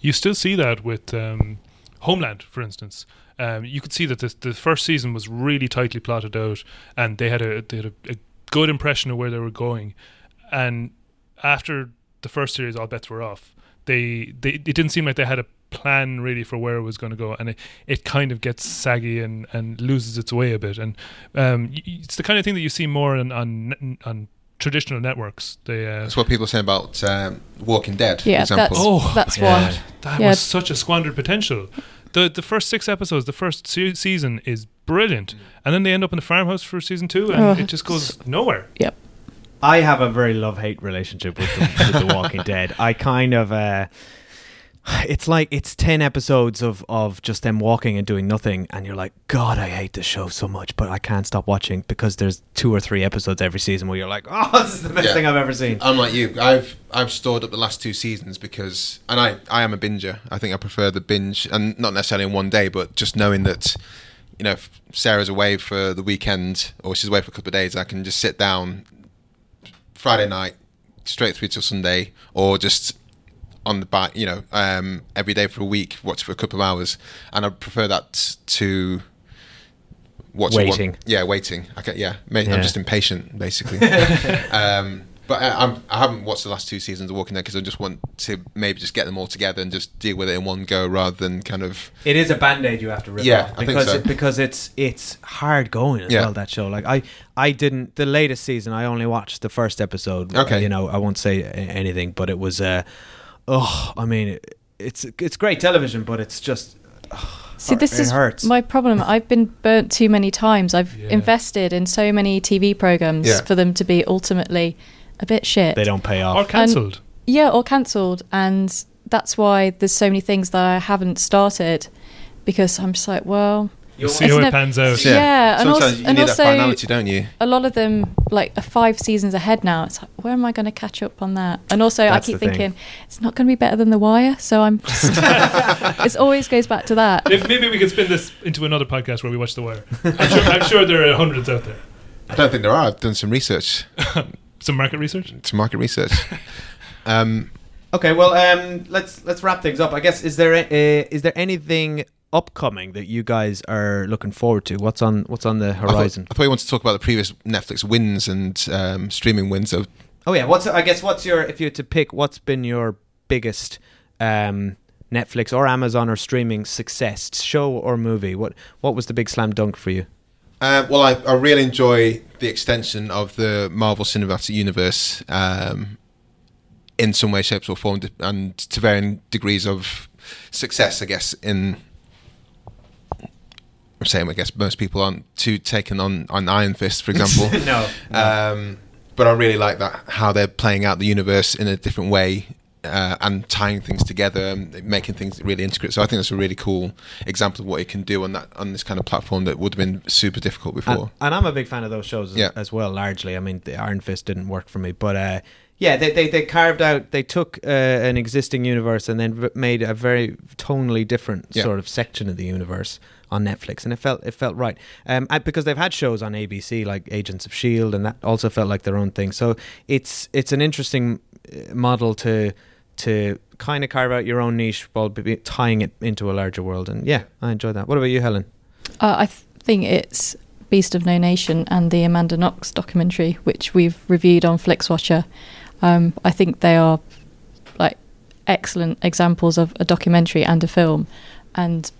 A: You still see that with um, Homeland, for instance. Um, you could see that the, the first season was really tightly plotted out, and they had a they had a, a good impression of where they were going. And after the first series, all bets were off. They they it didn't seem like they had a plan really for where it was going to go, and it, it kind of gets saggy and, and loses its way a bit. And um, y- y- it's the kind of thing that you see more on on, on traditional networks. They uh,
C: That's what people say about um, Walking Dead, for
D: Yeah,
C: example.
D: that's
A: Oh,
D: that's
B: yeah.
D: one.
A: That
D: Yeah.
A: was such a squandered potential. The the first six episodes, the first se- season is brilliant, and then they end up in the farmhouse for season two, and
D: Oh,
A: it just goes nowhere.
D: Yep.
B: I have a very love hate relationship with the, with the Walking Dead. I kind of uh, it's like it's 10 episodes of of just them walking and doing nothing and you're like god i hate this show so much but i can't stop watching because there's two or three episodes every season where you're like oh this is the best
C: Yeah.
B: thing i've ever seen
C: I'm like you. I've I've stored up the last two seasons because, and I I am a binger. I think I prefer the binge, and not necessarily in one day, but just knowing that, you know, if Sarah's away for the weekend or she's away for a couple of days, I can just sit down Friday night straight through till Sunday, or just on the back, you know, um, every day for a week, watch for a couple of hours, and I prefer that to. Watching one-
B: Waiting.
C: yeah, waiting. Okay, yeah,
B: Yeah.
C: I'm just impatient, basically. um, but I, I'm, I haven't watched the last two seasons of Walking Dead because I just want to maybe just get them all together and just deal with it in one go rather than kind of.
B: it is a band-aid you have to rip
C: Yeah,
B: off
C: I think
B: because
C: so.
B: it, because it's it's hard going as
C: Yeah.
B: well that show like i i didn't the latest season i only watched the first episode
C: Okay.
B: you know i won't say anything but it was uh oh i mean it's it's great television but it's just
D: See, this
B: it
D: is
B: hurts.
D: my problem. I've been burnt too many times. I've
A: Yeah.
D: invested in so many TV programs
C: Yeah.
D: for them to be ultimately a bit shit.
B: they don't pay off.
A: Or
B: off
A: cancelled.
D: Yeah, or cancelled, and that's why there's so many things that I haven't started because I'm just like, well,
A: You'll see
D: It's
A: how it
D: nev-
A: pans out.
D: Yeah, and
C: sometimes
D: also-
C: you
D: and
C: need
D: also-
C: that finality, don't you?
D: a lot of them like are five seasons ahead now. It's like, where am I going to catch up on that? And also,
B: That's
D: I keep
B: the thing.
D: thinking it's not going to be better than The Wire, so I'm just. it always goes back to that.
A: If maybe we could spin this into another podcast where we watch The Wire. I'm sure, I'm sure there are hundreds out there.
C: I don't think there are. I've done some research,
A: Some market research.
C: some market research. um,
B: Okay, well, um, let's let's wrap things up. I guess is there a, uh, is there anything upcoming that you guys are looking forward to? What's on what's on the
C: I thought,
B: horizon?
C: I thought you wanted to talk about the previous Netflix wins and um, streaming wins. So
B: Oh yeah, what's I guess what's your if you had to pick what's been your biggest um, Netflix or Amazon or streaming success show or movie? What what was the big slam dunk for you?
C: Uh, well, I, I really enjoy the extension of the Marvel Cinematic Universe um, in some way, shapes, or form, and to varying degrees of success, I guess. In I'm saying, I guess most people aren't too taken on on Iron Fist, for example.
B: no,
C: Um, but I really like that how they're playing out the universe in a different way uh, and tying things together and making things really intricate. So I think that's a really cool example of what you can do on that on this kind of platform that would have been super difficult before.
B: and I'm a big fan of those shows as,
C: Yeah.
B: as well. Largely, I mean, the Iron Fist didn't work for me, but uh, yeah, they, they they carved out. They took uh, an existing universe and then made a very tonally different
C: Yeah.
B: sort of section of the universe on Netflix, and it felt it felt right. Um, I, because they've had shows on ABC like Agents of Shield, and that also felt like their own thing. So it's it's an interesting uh, model to to kind of carve out your own niche while be- tying it into a larger world. And yeah, I enjoy that. What about you, Helen?
D: Uh, I th- think it's Beast of No Nation and the Amanda Knox documentary, which we've reviewed on Flixwatcher. Um, I think they are like excellent examples of a documentary and a film, and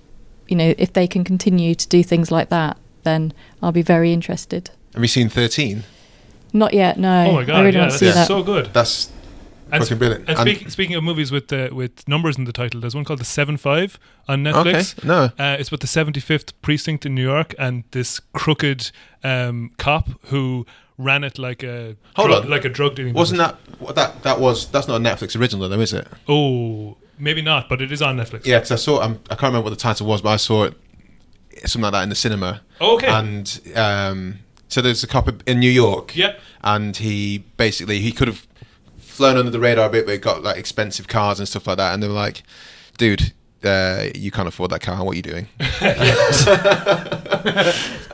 D: you know if they can continue to do things like that, then I'll be very interested.
C: Have you seen 13?
D: Not yet, no.
A: Oh my god!
D: I really
A: yeah,
D: want to see
A: that's
D: that.
A: so good.
C: That's
A: And,
C: fucking brilliant.
A: and
C: And-
A: speaking speaking of movies with uh, with numbers in the title, there's one called The Seven Five on Netflix.
C: Okay, no.
A: Uh, it's about the 75th precinct in New York and this crooked um, cop who ran it like a
C: Hold
A: drug,
C: on.
A: like a drug dealing.
C: Wasn't
A: business.
C: that that that was? That's not a Netflix original, though, is it?
A: Oh, maybe not, but it is on Netflix.
C: Yeah, because I saw. Um, I can't remember what the title was, but I saw it something like that in the cinema.
A: Oh, okay.
C: And um, so there's a cop in New York.
A: Yep.
C: And he basically he could have flown under the radar a bit, but he got like expensive cars and stuff like that. And they were like, "Dude, uh, you can't afford that car. What are you doing?"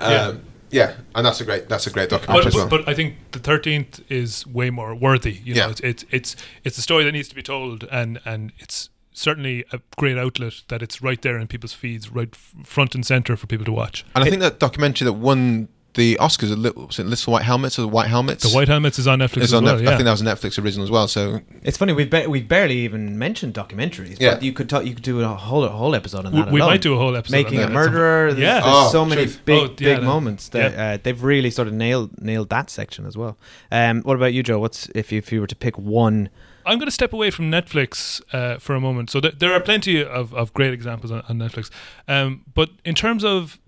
C: um, yeah, and that's a great that's a great documentary
A: But,
C: as well.
A: but, but I think the thirteenth is way more worthy. You know,
C: Yeah.
A: it's, it's it's it's a story that needs to be told, and and it's certainly a great outlet that it's right there in people's feeds, right f- front and center for people to watch.
C: and I think that documentary that won the Oscars, a little, was it Little White Helmets or the White Helmets?
A: The White Helmets is on Netflix
C: is
A: as
C: on
A: well.
C: Netflix.
A: yeah.
C: I think that was a Netflix original as well. So
B: It's funny we've ba- we've barely even mentioned documentaries,
C: Yeah.
B: but you could talk, you could do a whole a whole episode on
A: we,
B: that.
A: we
B: alone.
A: might do a whole episode.
B: making
A: on
B: a
A: that.
B: murderer. There's,
A: Yeah.
B: there's
C: Oh,
B: so many
C: truth.
B: big
A: Oh, yeah,
B: big moments that uh, they've really sort of nailed nailed that section as well. Um, what about you, Joe? What's if you, if you were to pick one?
A: I'm going to step away from Netflix uh, for a moment. So th- there are plenty of, of great examples on, on Netflix. Um, but in terms of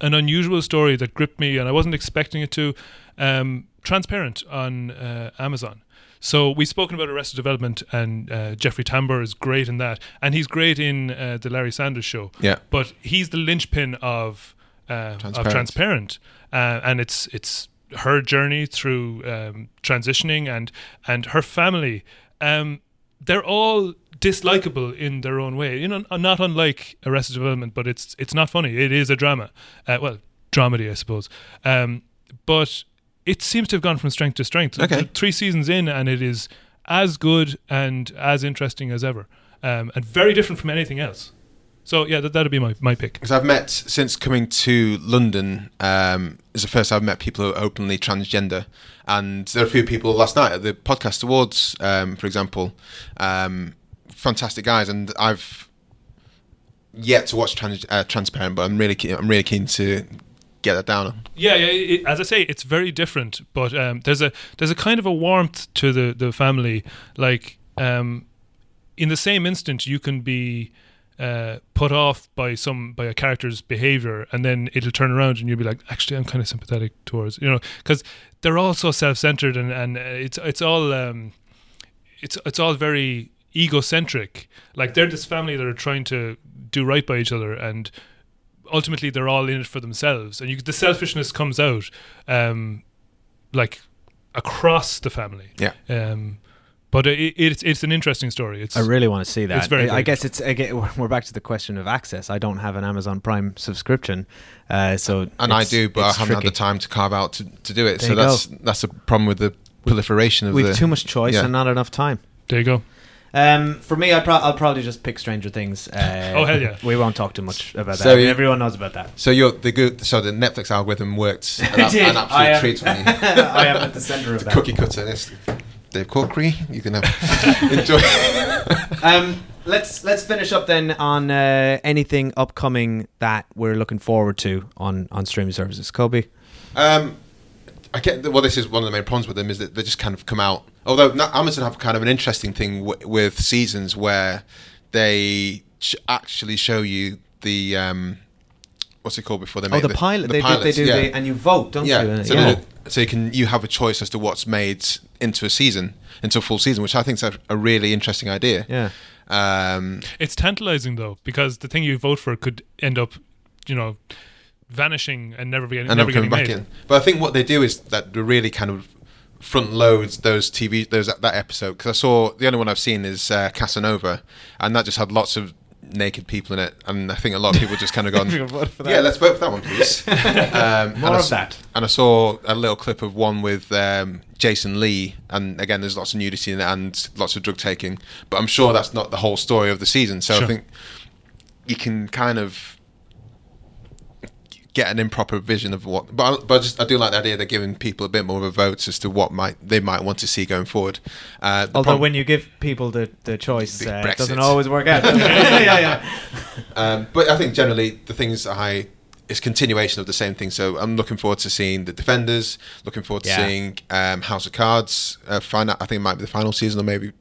A: an unusual story that gripped me and I wasn't expecting it to, um, Transparent on uh, Amazon. So we've spoken about Arrested Development, and uh, Jeffrey Tambor is great in that, and he's great in uh, the Larry Sanders Show.
C: yeah,
A: But he's the linchpin of uh, of
C: Transparent.
A: Transparent, uh, and it's it's her journey through um, transitioning and and her family. Um, they're all dislikable in their own way. You know, not unlike Arrested Development, but it's it's not funny. It is a drama. Uh, well, dramedy, I suppose. Um, but it seems to have gone from strength to strength.
C: Okay.
A: Three seasons in, and it is as good and as interesting as ever, um, and very different from anything else. So yeah, that that'd be my, my pick.
C: because I've met since coming to London. Um, is the first I've met people who are openly transgender, and there are a few people last night at the podcast awards, um, for example. Um, fantastic guys, and I've yet to watch trans- uh, Transparent, but I'm really keen, I'm really keen to get that down.
A: Yeah, yeah. It, as I say, it's very different, but um, there's a there's a kind of a warmth to the the family. Like um, in the same instant, you can be uh, put off by some by a character's behavior, and then it'll turn around, and you'll be like, actually, I'm kind of sympathetic towards you know, because they're all so self centered, and and uh, it's it's all um, it's it's all very egocentric. Like they're this family that are trying to do right by each other, and ultimately they're all in it for themselves, and you, the selfishness comes out, um, like across the family.
C: Yeah.
A: Um, but it, it's it's an interesting story. It's
B: I really want to see that.
A: It's very,
B: I
A: very
B: guess it's again. We're back to the question of access. I don't have an Amazon Prime subscription, uh, so
C: and I do, but I haven't had the time to carve out to, to do it.
B: There
C: so
B: you
C: that's that's a problem with the proliferation of
B: We've
C: the.
B: too much choice
C: yeah.
B: and not enough time.
A: there you go.
B: Um, for me, I'd pro- I'll probably just pick Stranger Things. Uh,
A: Oh, hell yeah.
B: We won't talk too much about that.
C: So
B: I mean,
C: you-
B: everyone knows about that.
C: So you're the good. So the Netflix algorithm worked. An,
B: It did.
C: an
B: I
C: absolute
B: am-
C: treat for me.
B: I am at the centre of that.
C: Cookie cutter. This Dave Corkery. You can have enjoy.
B: Um, let's let's finish up then on uh, anything upcoming that we're looking forward to on on streaming services. Kobe.
C: Um, I get that, well. This is one of the main problems with them is that they just kind of come out. Although Amazon have kind of an interesting thing w- with seasons where they ch- actually show you the um, what's it called before they
B: Oh,
C: make
B: the, pilot. they, do- they do,
C: yeah.
B: the, and you vote, don't
C: yeah.
B: you?
C: So,
B: yeah.
C: They- so you can you have a choice as to what's made into a season, into a full season, which I think is a, a really interesting idea.
B: yeah.
C: Um,
A: It's tantalizing though because the thing you vote for could end up, you know, vanishing and never getting
C: and
A: never
C: never
A: getting
C: coming back
A: made.
C: in. But I think what they do is that they really kind of front loads those TV those that episode because I saw the only one I've seen is uh, Casanova, and that just had lots of naked people in it, and I think a lot of people just kind of gone, yeah, let's vote for that one, please. um, and
B: More
C: I
B: of
C: s-
B: that.
C: And I saw a little clip of one with um, Jason Lee, and again, there's lots of nudity in it and lots of drug taking, but I'm sure that's not the whole story of the season. So I think you can kind of get an improper vision of what. But I, but I, just, I do like the idea they're giving people a bit more of a vote as to what might they might want to see going forward. Uh,
B: Although
C: prob-
B: when you give people the, the choice,
C: The
B: uh, it doesn't always work out. yeah, yeah.
C: Um, but I think generally the things I it's continuation of the same thing. So I'm looking forward to seeing the Defenders. Looking forward to
B: Yeah.
C: seeing um, House of Cards. Uh, final, I think it might be the final season, or maybe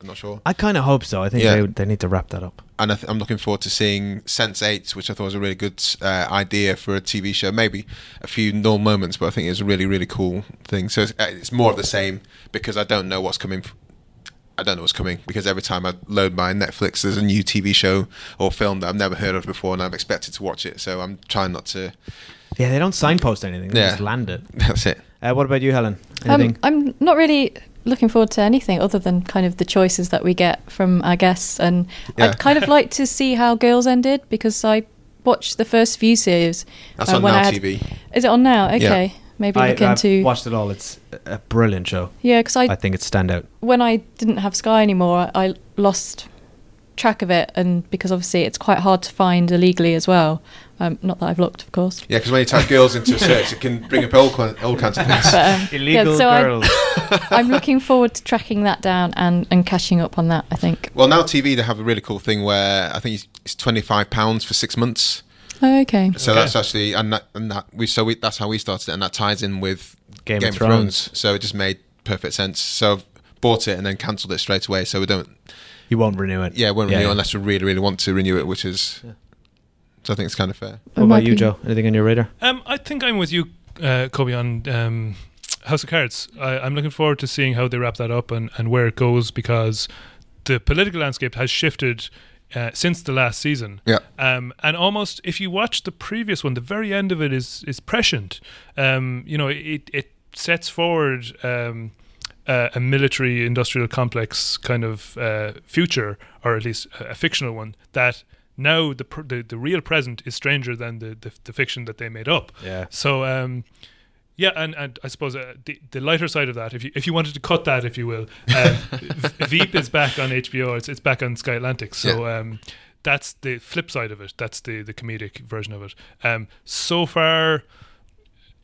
C: I'm not sure.
B: I kind of hope so. I think
C: Yeah.
B: they, they need to wrap that up.
C: And I th- I'm looking forward to seeing Sense8, which I thought was a really good uh, idea for a TV show. Maybe a few null moments, but I think it's a really really cool thing. So it's, uh, it's more of the same because I don't know what's coming. F- I don't know what's coming because every time I load my Netflix, there's a new TV show or film that I've never heard of before, and I've expected to watch it. So I'm trying not to.
B: Yeah, they don't signpost anything. They
C: Yeah.
B: just land it.
C: That's it.
B: Uh, what about you, Helen? Anything?
D: Um, I'm not really looking forward to anything other than kind of the choices that we get from our guests, and
C: Yeah.
D: I'd kind of like to see how Girls ended because I watched the first few series.
C: That's
D: uh,
C: on
D: when
C: Now
D: I had-
C: TV.
D: Is it on now? Okay, maybe
B: I,
D: look
B: I've
D: into
B: watched it all. It's a brilliant show.
D: yeah, because I,
B: I think it's standout.
D: when I didn't have Sky anymore, I lost track of it, and because obviously it's quite hard to find illegally as well. Um, not that I've looked, of course.
C: Yeah, because when you type girls into a search, it can bring up all, all kinds of things.
D: But, um,
B: Illegal
D: yeah, so I-
B: girls.
D: I'm looking forward to tracking that down and, and catching up on that. I think.
C: Well, now TV they have a really cool thing where I think it's twenty five pounds for six months.
D: Oh, okay.
C: So
A: Okay.
C: that's actually and that, and that we so we, that's how we started it, and that ties in with
B: Game,
C: Game,
B: of
C: of
B: Thrones.
C: Thrones. So it just made perfect sense. So I've bought it and then cancelled it straight away. So we don't
B: You won't renew it.
C: yeah, won't
B: Yeah,
C: renew
B: yeah.
C: unless we really really want to renew it, which is.
B: Yeah.
C: So I think it's kind of fair.
B: What about
D: might
B: you, Joe? Anything on your radar?
A: Um, I think I'm with you, uh, Kobe, on um, House of Cards. I, I'm looking forward to seeing how they wrap that up and, and where it goes because the political landscape has shifted uh, since the last season.
C: Yeah.
A: Um, and almost, if you watch the previous one, the very end of it is is prescient. Um, you know, it it sets forward. Um, uh, a military industrial complex kind of uh, future, or at least a, a fictional one, that now the, pr- the the real present is stranger than the, the, the fiction that they made up.
B: Yeah.
A: So um, yeah, and, and I suppose uh, the, the lighter side of that, if you if you wanted to cut that, if you will, um, Veep is back on HBO. It's it's back on Sky Atlantic. So um, that's the flip side of it. That's the the comedic version of it. Um, so far.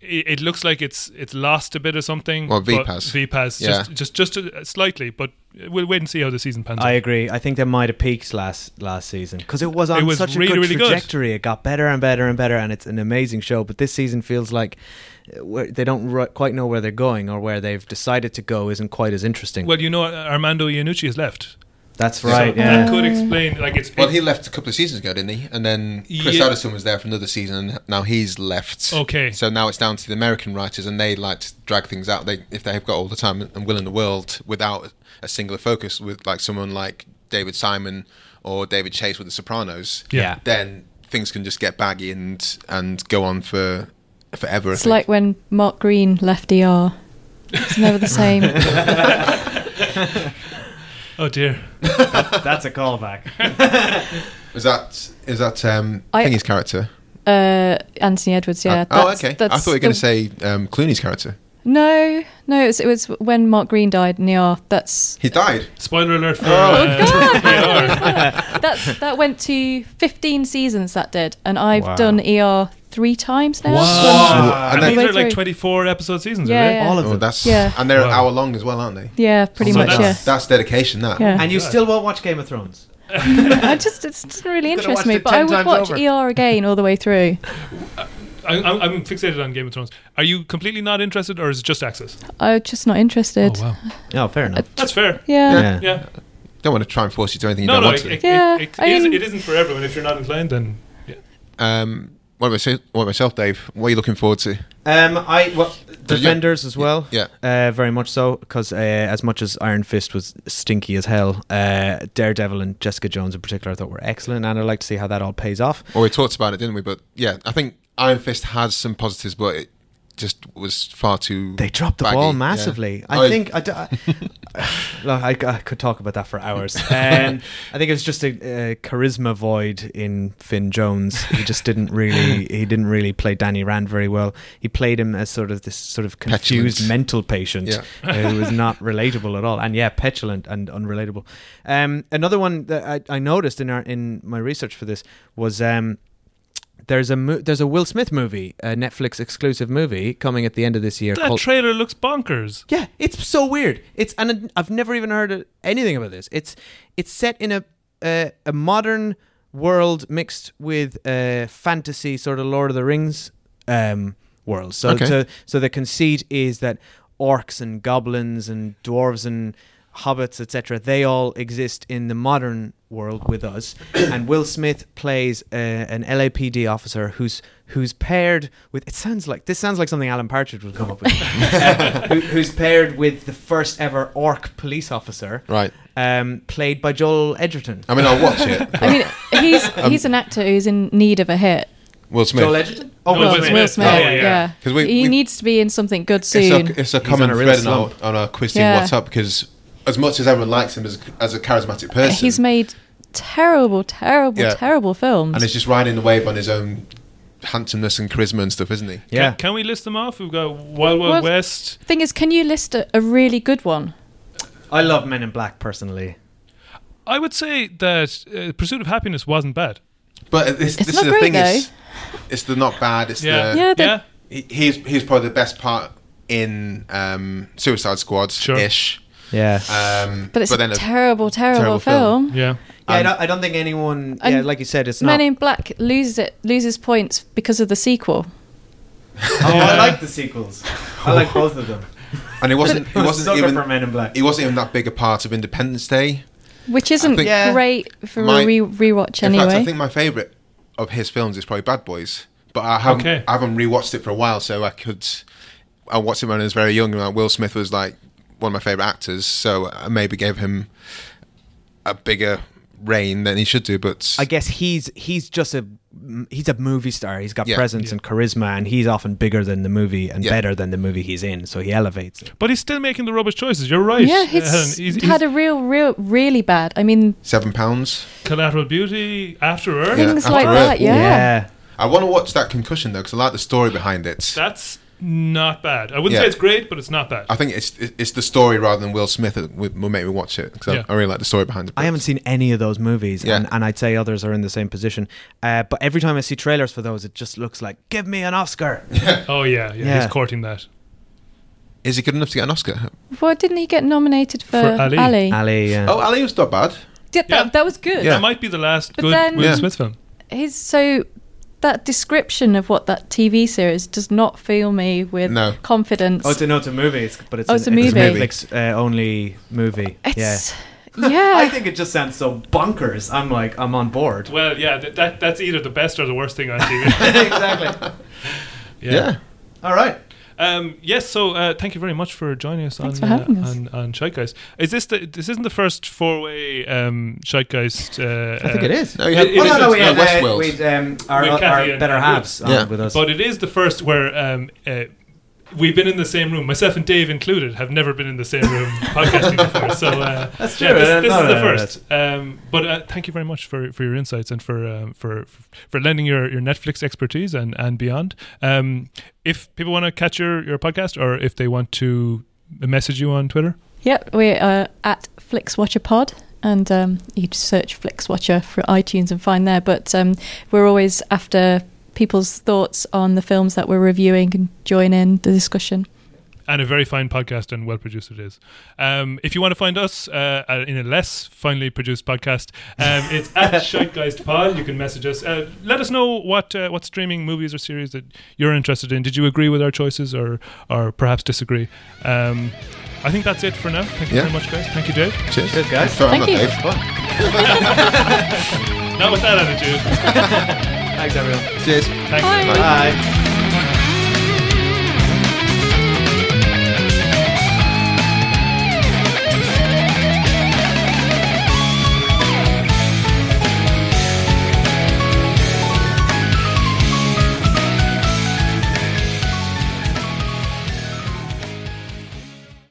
A: It, it looks like it's it's lost a bit of something.
C: Well, Veep
A: but
C: has.
A: Veep
C: Yeah.
A: just just just uh, slightly, but we'll wait and see how the season pans out.
B: I
A: out.
B: agree. I think they might have peaked last last season because it was on
A: It was
B: such a good
A: really good.
B: trajectory. It got better and better and better, and it's an amazing show. But this season feels like uh, where they don't ri- quite know where they're going or where they've decided to go isn't quite as interesting.
A: Well, you know, Armando Iannucci has left.
B: That's right.
A: So
B: yeah.
A: That could explain, like it's.
C: Well, he left a couple of seasons ago, didn't he? And then Chris
A: Yeah.
C: Addison was there for another season, and now he's left.
A: Okay.
C: So now it's down to the American writers, and they like to drag things out. They if they've got all the time and will in the world without a singular focus, with like someone like David Simon or David Chase with The Sopranos,
A: Yeah.
C: then things can just get baggy and and go on for forever.
D: It's like when Mark Greene left ER. It's never the same.
A: Oh dear.
B: That's a callback.
C: Is that is that um,
D: I-
C: Thingy's character?
D: Uh, Anthony Edwards, yeah.
C: Uh, oh,
D: that's-
C: okay. I thought you were going to say um, Clooney's character.
D: No, no, it was, it was when Mark Greene died in ER. That's
C: He died.
A: Spoiler alert for.
C: Oh,
A: uh, ER.
D: that's that went to 15 seasons. That did, and I've
B: Wow.
D: done ER three times now.
A: Wow.
C: And
A: and these are like 24 episode seasons,
D: Yeah,
A: are they?
D: yeah.
B: All of
C: Oh,
B: them.
C: that's
D: Yeah.
C: and they're an
A: Wow.
C: hour long as well, aren't they?
D: Yeah, pretty
A: So
D: much.
A: that's-
D: Yeah.
C: That's dedication. That.
D: Yeah.
B: And you still won't watch Game of Thrones.
D: I just it doesn't really interest me, but I would watch
B: over.
D: ER again all the way through.
A: I, I'm, I'm fixated on Game of Thrones. Are you completely not interested, or is it just access?
B: Uh,
D: I'm just not interested.
A: Oh wow,
B: Oh, fair enough.
A: that's fair.
D: Yeah.
A: Yeah.
C: Don't want to try and force you to do anything you
A: No,
C: don't
A: no,
C: want
A: it,
C: to.
A: it,
D: Yeah,
A: it, it,
D: I
A: is,
D: mean-
A: it isn't for everyone. If you're not inclined, then yeah.
C: Um, what about, myself, what about myself, Dave? What are you looking forward to?
B: Um, I well,
C: you-
B: Defenders as well.
C: Yeah.
B: Uh, very much so, because uh, as much as Iron Fist was stinky as hell, uh, Daredevil and Jessica Jones in particular, I thought were excellent, and I'd like to see how that all pays off.
C: Well, we talked about it, didn't we? But yeah, I think Iron Fist has some positives, but it just was far too.
B: They dropped the
C: baggy,
B: ball
C: yeah.
B: massively. I think I, d- I- look, I, I could talk about that for hours. Um, I think it was just a, a charisma void in Finn Jones. He just didn't really he didn't really play Danny Rand very well. He played him as sort of this sort of confused
C: Petulant.
B: mental patient
C: Yeah.
B: uh, who was not relatable at all, and yeah, petulant and unrelatable. Um, another one that I, I noticed in our in my research for this was. Um, there's a mo- there's a Will Smith movie, a Netflix exclusive movie coming at the end of this year
A: That
B: called
A: trailer looks bonkers.
B: yeah, it's so weird. It's and I've never even heard of anything about this. It's it's set in a uh, a modern world mixed with a fantasy sort of Lord of the Rings um, world. So
C: Okay.
B: so so the conceit is that orcs and goblins and dwarves and hobbits etc. They all exist in the modern world with us, and Will Smith plays uh, an LAPD officer who's who's paired with. It sounds like this sounds like something Alan Partridge would come up with. Uh, who, who's paired with the first ever orc police officer,
C: Right.
B: um, played by Joel Edgerton.
C: I mean, I'll watch it.
D: I mean, he's
C: Um,
D: he's an actor who's in need of a hit.
C: Will Smith.
B: Joel Edgerton. Oh,
A: No,
B: Will
A: Will
B: Smith.
A: Smith.
D: Will Smith,
A: Oh,
D: yeah.
A: yeah.
C: 'Cause we-
D: he
C: we-
D: needs to be in something good
C: it's
D: soon.
C: a, it's a common
B: a
C: thread in our, on our quiz team
D: Yeah.
C: What's Up because as much as everyone likes him as, as a charismatic person,
D: He's made terrible, terrible,
C: Yeah.
D: terrible films.
C: and he's just riding the wave on his own handsomeness and charisma and stuff, isn't he?
B: Yeah.
A: Can, can we list them off? We've got Wild Wild
D: Well-
A: West.
D: Thing is, can you list a, a really good one?
B: I love Men in Black personally.
A: I would say that uh, Pursuit of Happiness wasn't bad.
C: But this,
D: It's
C: this
D: not
C: is the thing.
D: though.
C: It's, it's the not bad. It's
A: Yeah.
C: the
D: Yeah, the-
A: yeah.
C: he, he's he's probably the best part in um, Suicide Squad
A: Sure.
C: Ish.
B: Yeah.
C: Um,
D: But it's a
C: then
D: terrible, terrible,
C: terrible film.
D: film.
A: Yeah.
B: Yeah, I don't, I don't think anyone. Yeah, like you said, it's not
D: Men
B: not.
D: in Black loses it, loses points because of the sequel.
B: oh, I like the sequels. I like both of them.
C: and it wasn't it
B: I'm
C: wasn't even
B: for Men in Black.
C: he wasn't even that big a part of Independence Day.
D: Which isn't
C: think-
B: Yeah.
D: great for
C: My-
D: a re- rewatch
C: In
D: anyway.
C: fact, I think my favourite of his films is probably Bad Boys. But I haven't
A: Okay.
C: I haven't rewatched it for a while, so I could. I watched it when I was very young, and like, Will Smith was like one of my favourite actors, so I maybe gave him a bigger reign than he should do. But
B: I guess he's he's just a he's a movie star. He's got
C: Yeah.
B: presence
A: Yeah.
B: and charisma, and he's often bigger than the movie and
C: Yeah.
B: better than the movie he's in. So he elevates it.
A: But he's still making the rubbish choices. You're right.
D: yeah, he's,
A: Helen. He's, he's
D: had a real, real, really bad. I mean,
C: seven pounds.
A: Collateral Beauty, After Earth.
C: Yeah,
D: things
C: After
D: like
C: Earth.
D: that. Yeah.
C: I want to watch that Concussion though, because I like the story behind it.
A: That's not bad. I wouldn't
C: Yeah.
A: say it's great, but it's not bad.
C: I think it's it's the story rather than Will Smith that will will make me watch it because
A: Yeah.
C: I, I really like the story behind it.
B: I haven't seen any of those movies,
C: Yeah.
B: and, and I'd say others are in the same position. Uh, but every time I see trailers for those, it just looks like give me an Oscar.
A: oh yeah, yeah,
B: Yeah.
A: he's courting that.
C: Is he good enough to get an Oscar?
D: Why didn't he get nominated for,
A: For Ali.
D: Ali?
B: Ali, yeah.
C: Oh, Ali was not bad.
D: Yeah,
A: Yeah.
D: That, that was good.
C: Yeah.
A: That might be the last
D: But
A: good
D: then-
A: Will
C: Yeah.
A: Smith film.
D: He's so that description of what that TV series does not fill me with
C: No.
D: confidence.
B: Oh, it's a, no, it's a movie, it's, but it's,
D: Oh,
B: an,
D: it's a movie.
B: Netflix uh, only movie.
D: it's yeah.
B: I think it just sounds so bonkers. I'm like, I'm on board.
A: Well, yeah, that, that that's either the best or the worst thing on TV.
B: exactly.
C: Yeah.
B: All right.
A: Um, yes, so uh, thank you very much for joining us
D: Thanks
A: on
D: for
A: uh,
D: us.
A: on, on Scheitgeist. Is this the this isn't the first four way um, Scheitgeist? Uh,
B: I think
A: uh,
B: it is.
C: No, you had,
A: It- it
B: oh, no,
A: isn't.
B: no, we
C: no,
B: had, uh,
C: Westworld.
B: um, our,
A: With
B: our better
A: and
B: halves on
C: Yeah.
B: with us.
A: But it is the first where um, uh, we've been in the same room. Myself and Dave included have never been in the same room podcasting before. So uh,
B: That's
A: yeah,
B: true.
A: this,
B: Uh,
A: this
B: no,
A: is
B: no,
A: the
B: no,
A: first. Um, but uh, thank you very much for, for your insights and for um, for for lending your, your Netflix expertise and and beyond. Um, if people want to catch your, your podcast or if they want to message you on Twitter,
D: Yep, we're uh, at FlixWatcherPod, and um, you just search FlixWatcher for iTunes and find there. But um, we're always after people's thoughts on the films that we're reviewing and join in the discussion.
A: and a very fine podcast and well produced it is. Um, if you want to find us uh, uh, in a less finely produced podcast, um, it's at Shitegeist Pod. You can message us. Uh, let us know what uh, what streaming movies or series that you're interested in. Did you agree with our choices or or perhaps disagree? Um, I think that's it for now. Thank you
C: Yeah.
A: very much, guys. Thank you, Dave.
C: Cheers.
B: Good, guys.
D: Thank you.
A: Not with that attitude.
B: Thanks, everyone.
C: Cheers.
A: Thanks.
D: Bye.
B: Bye.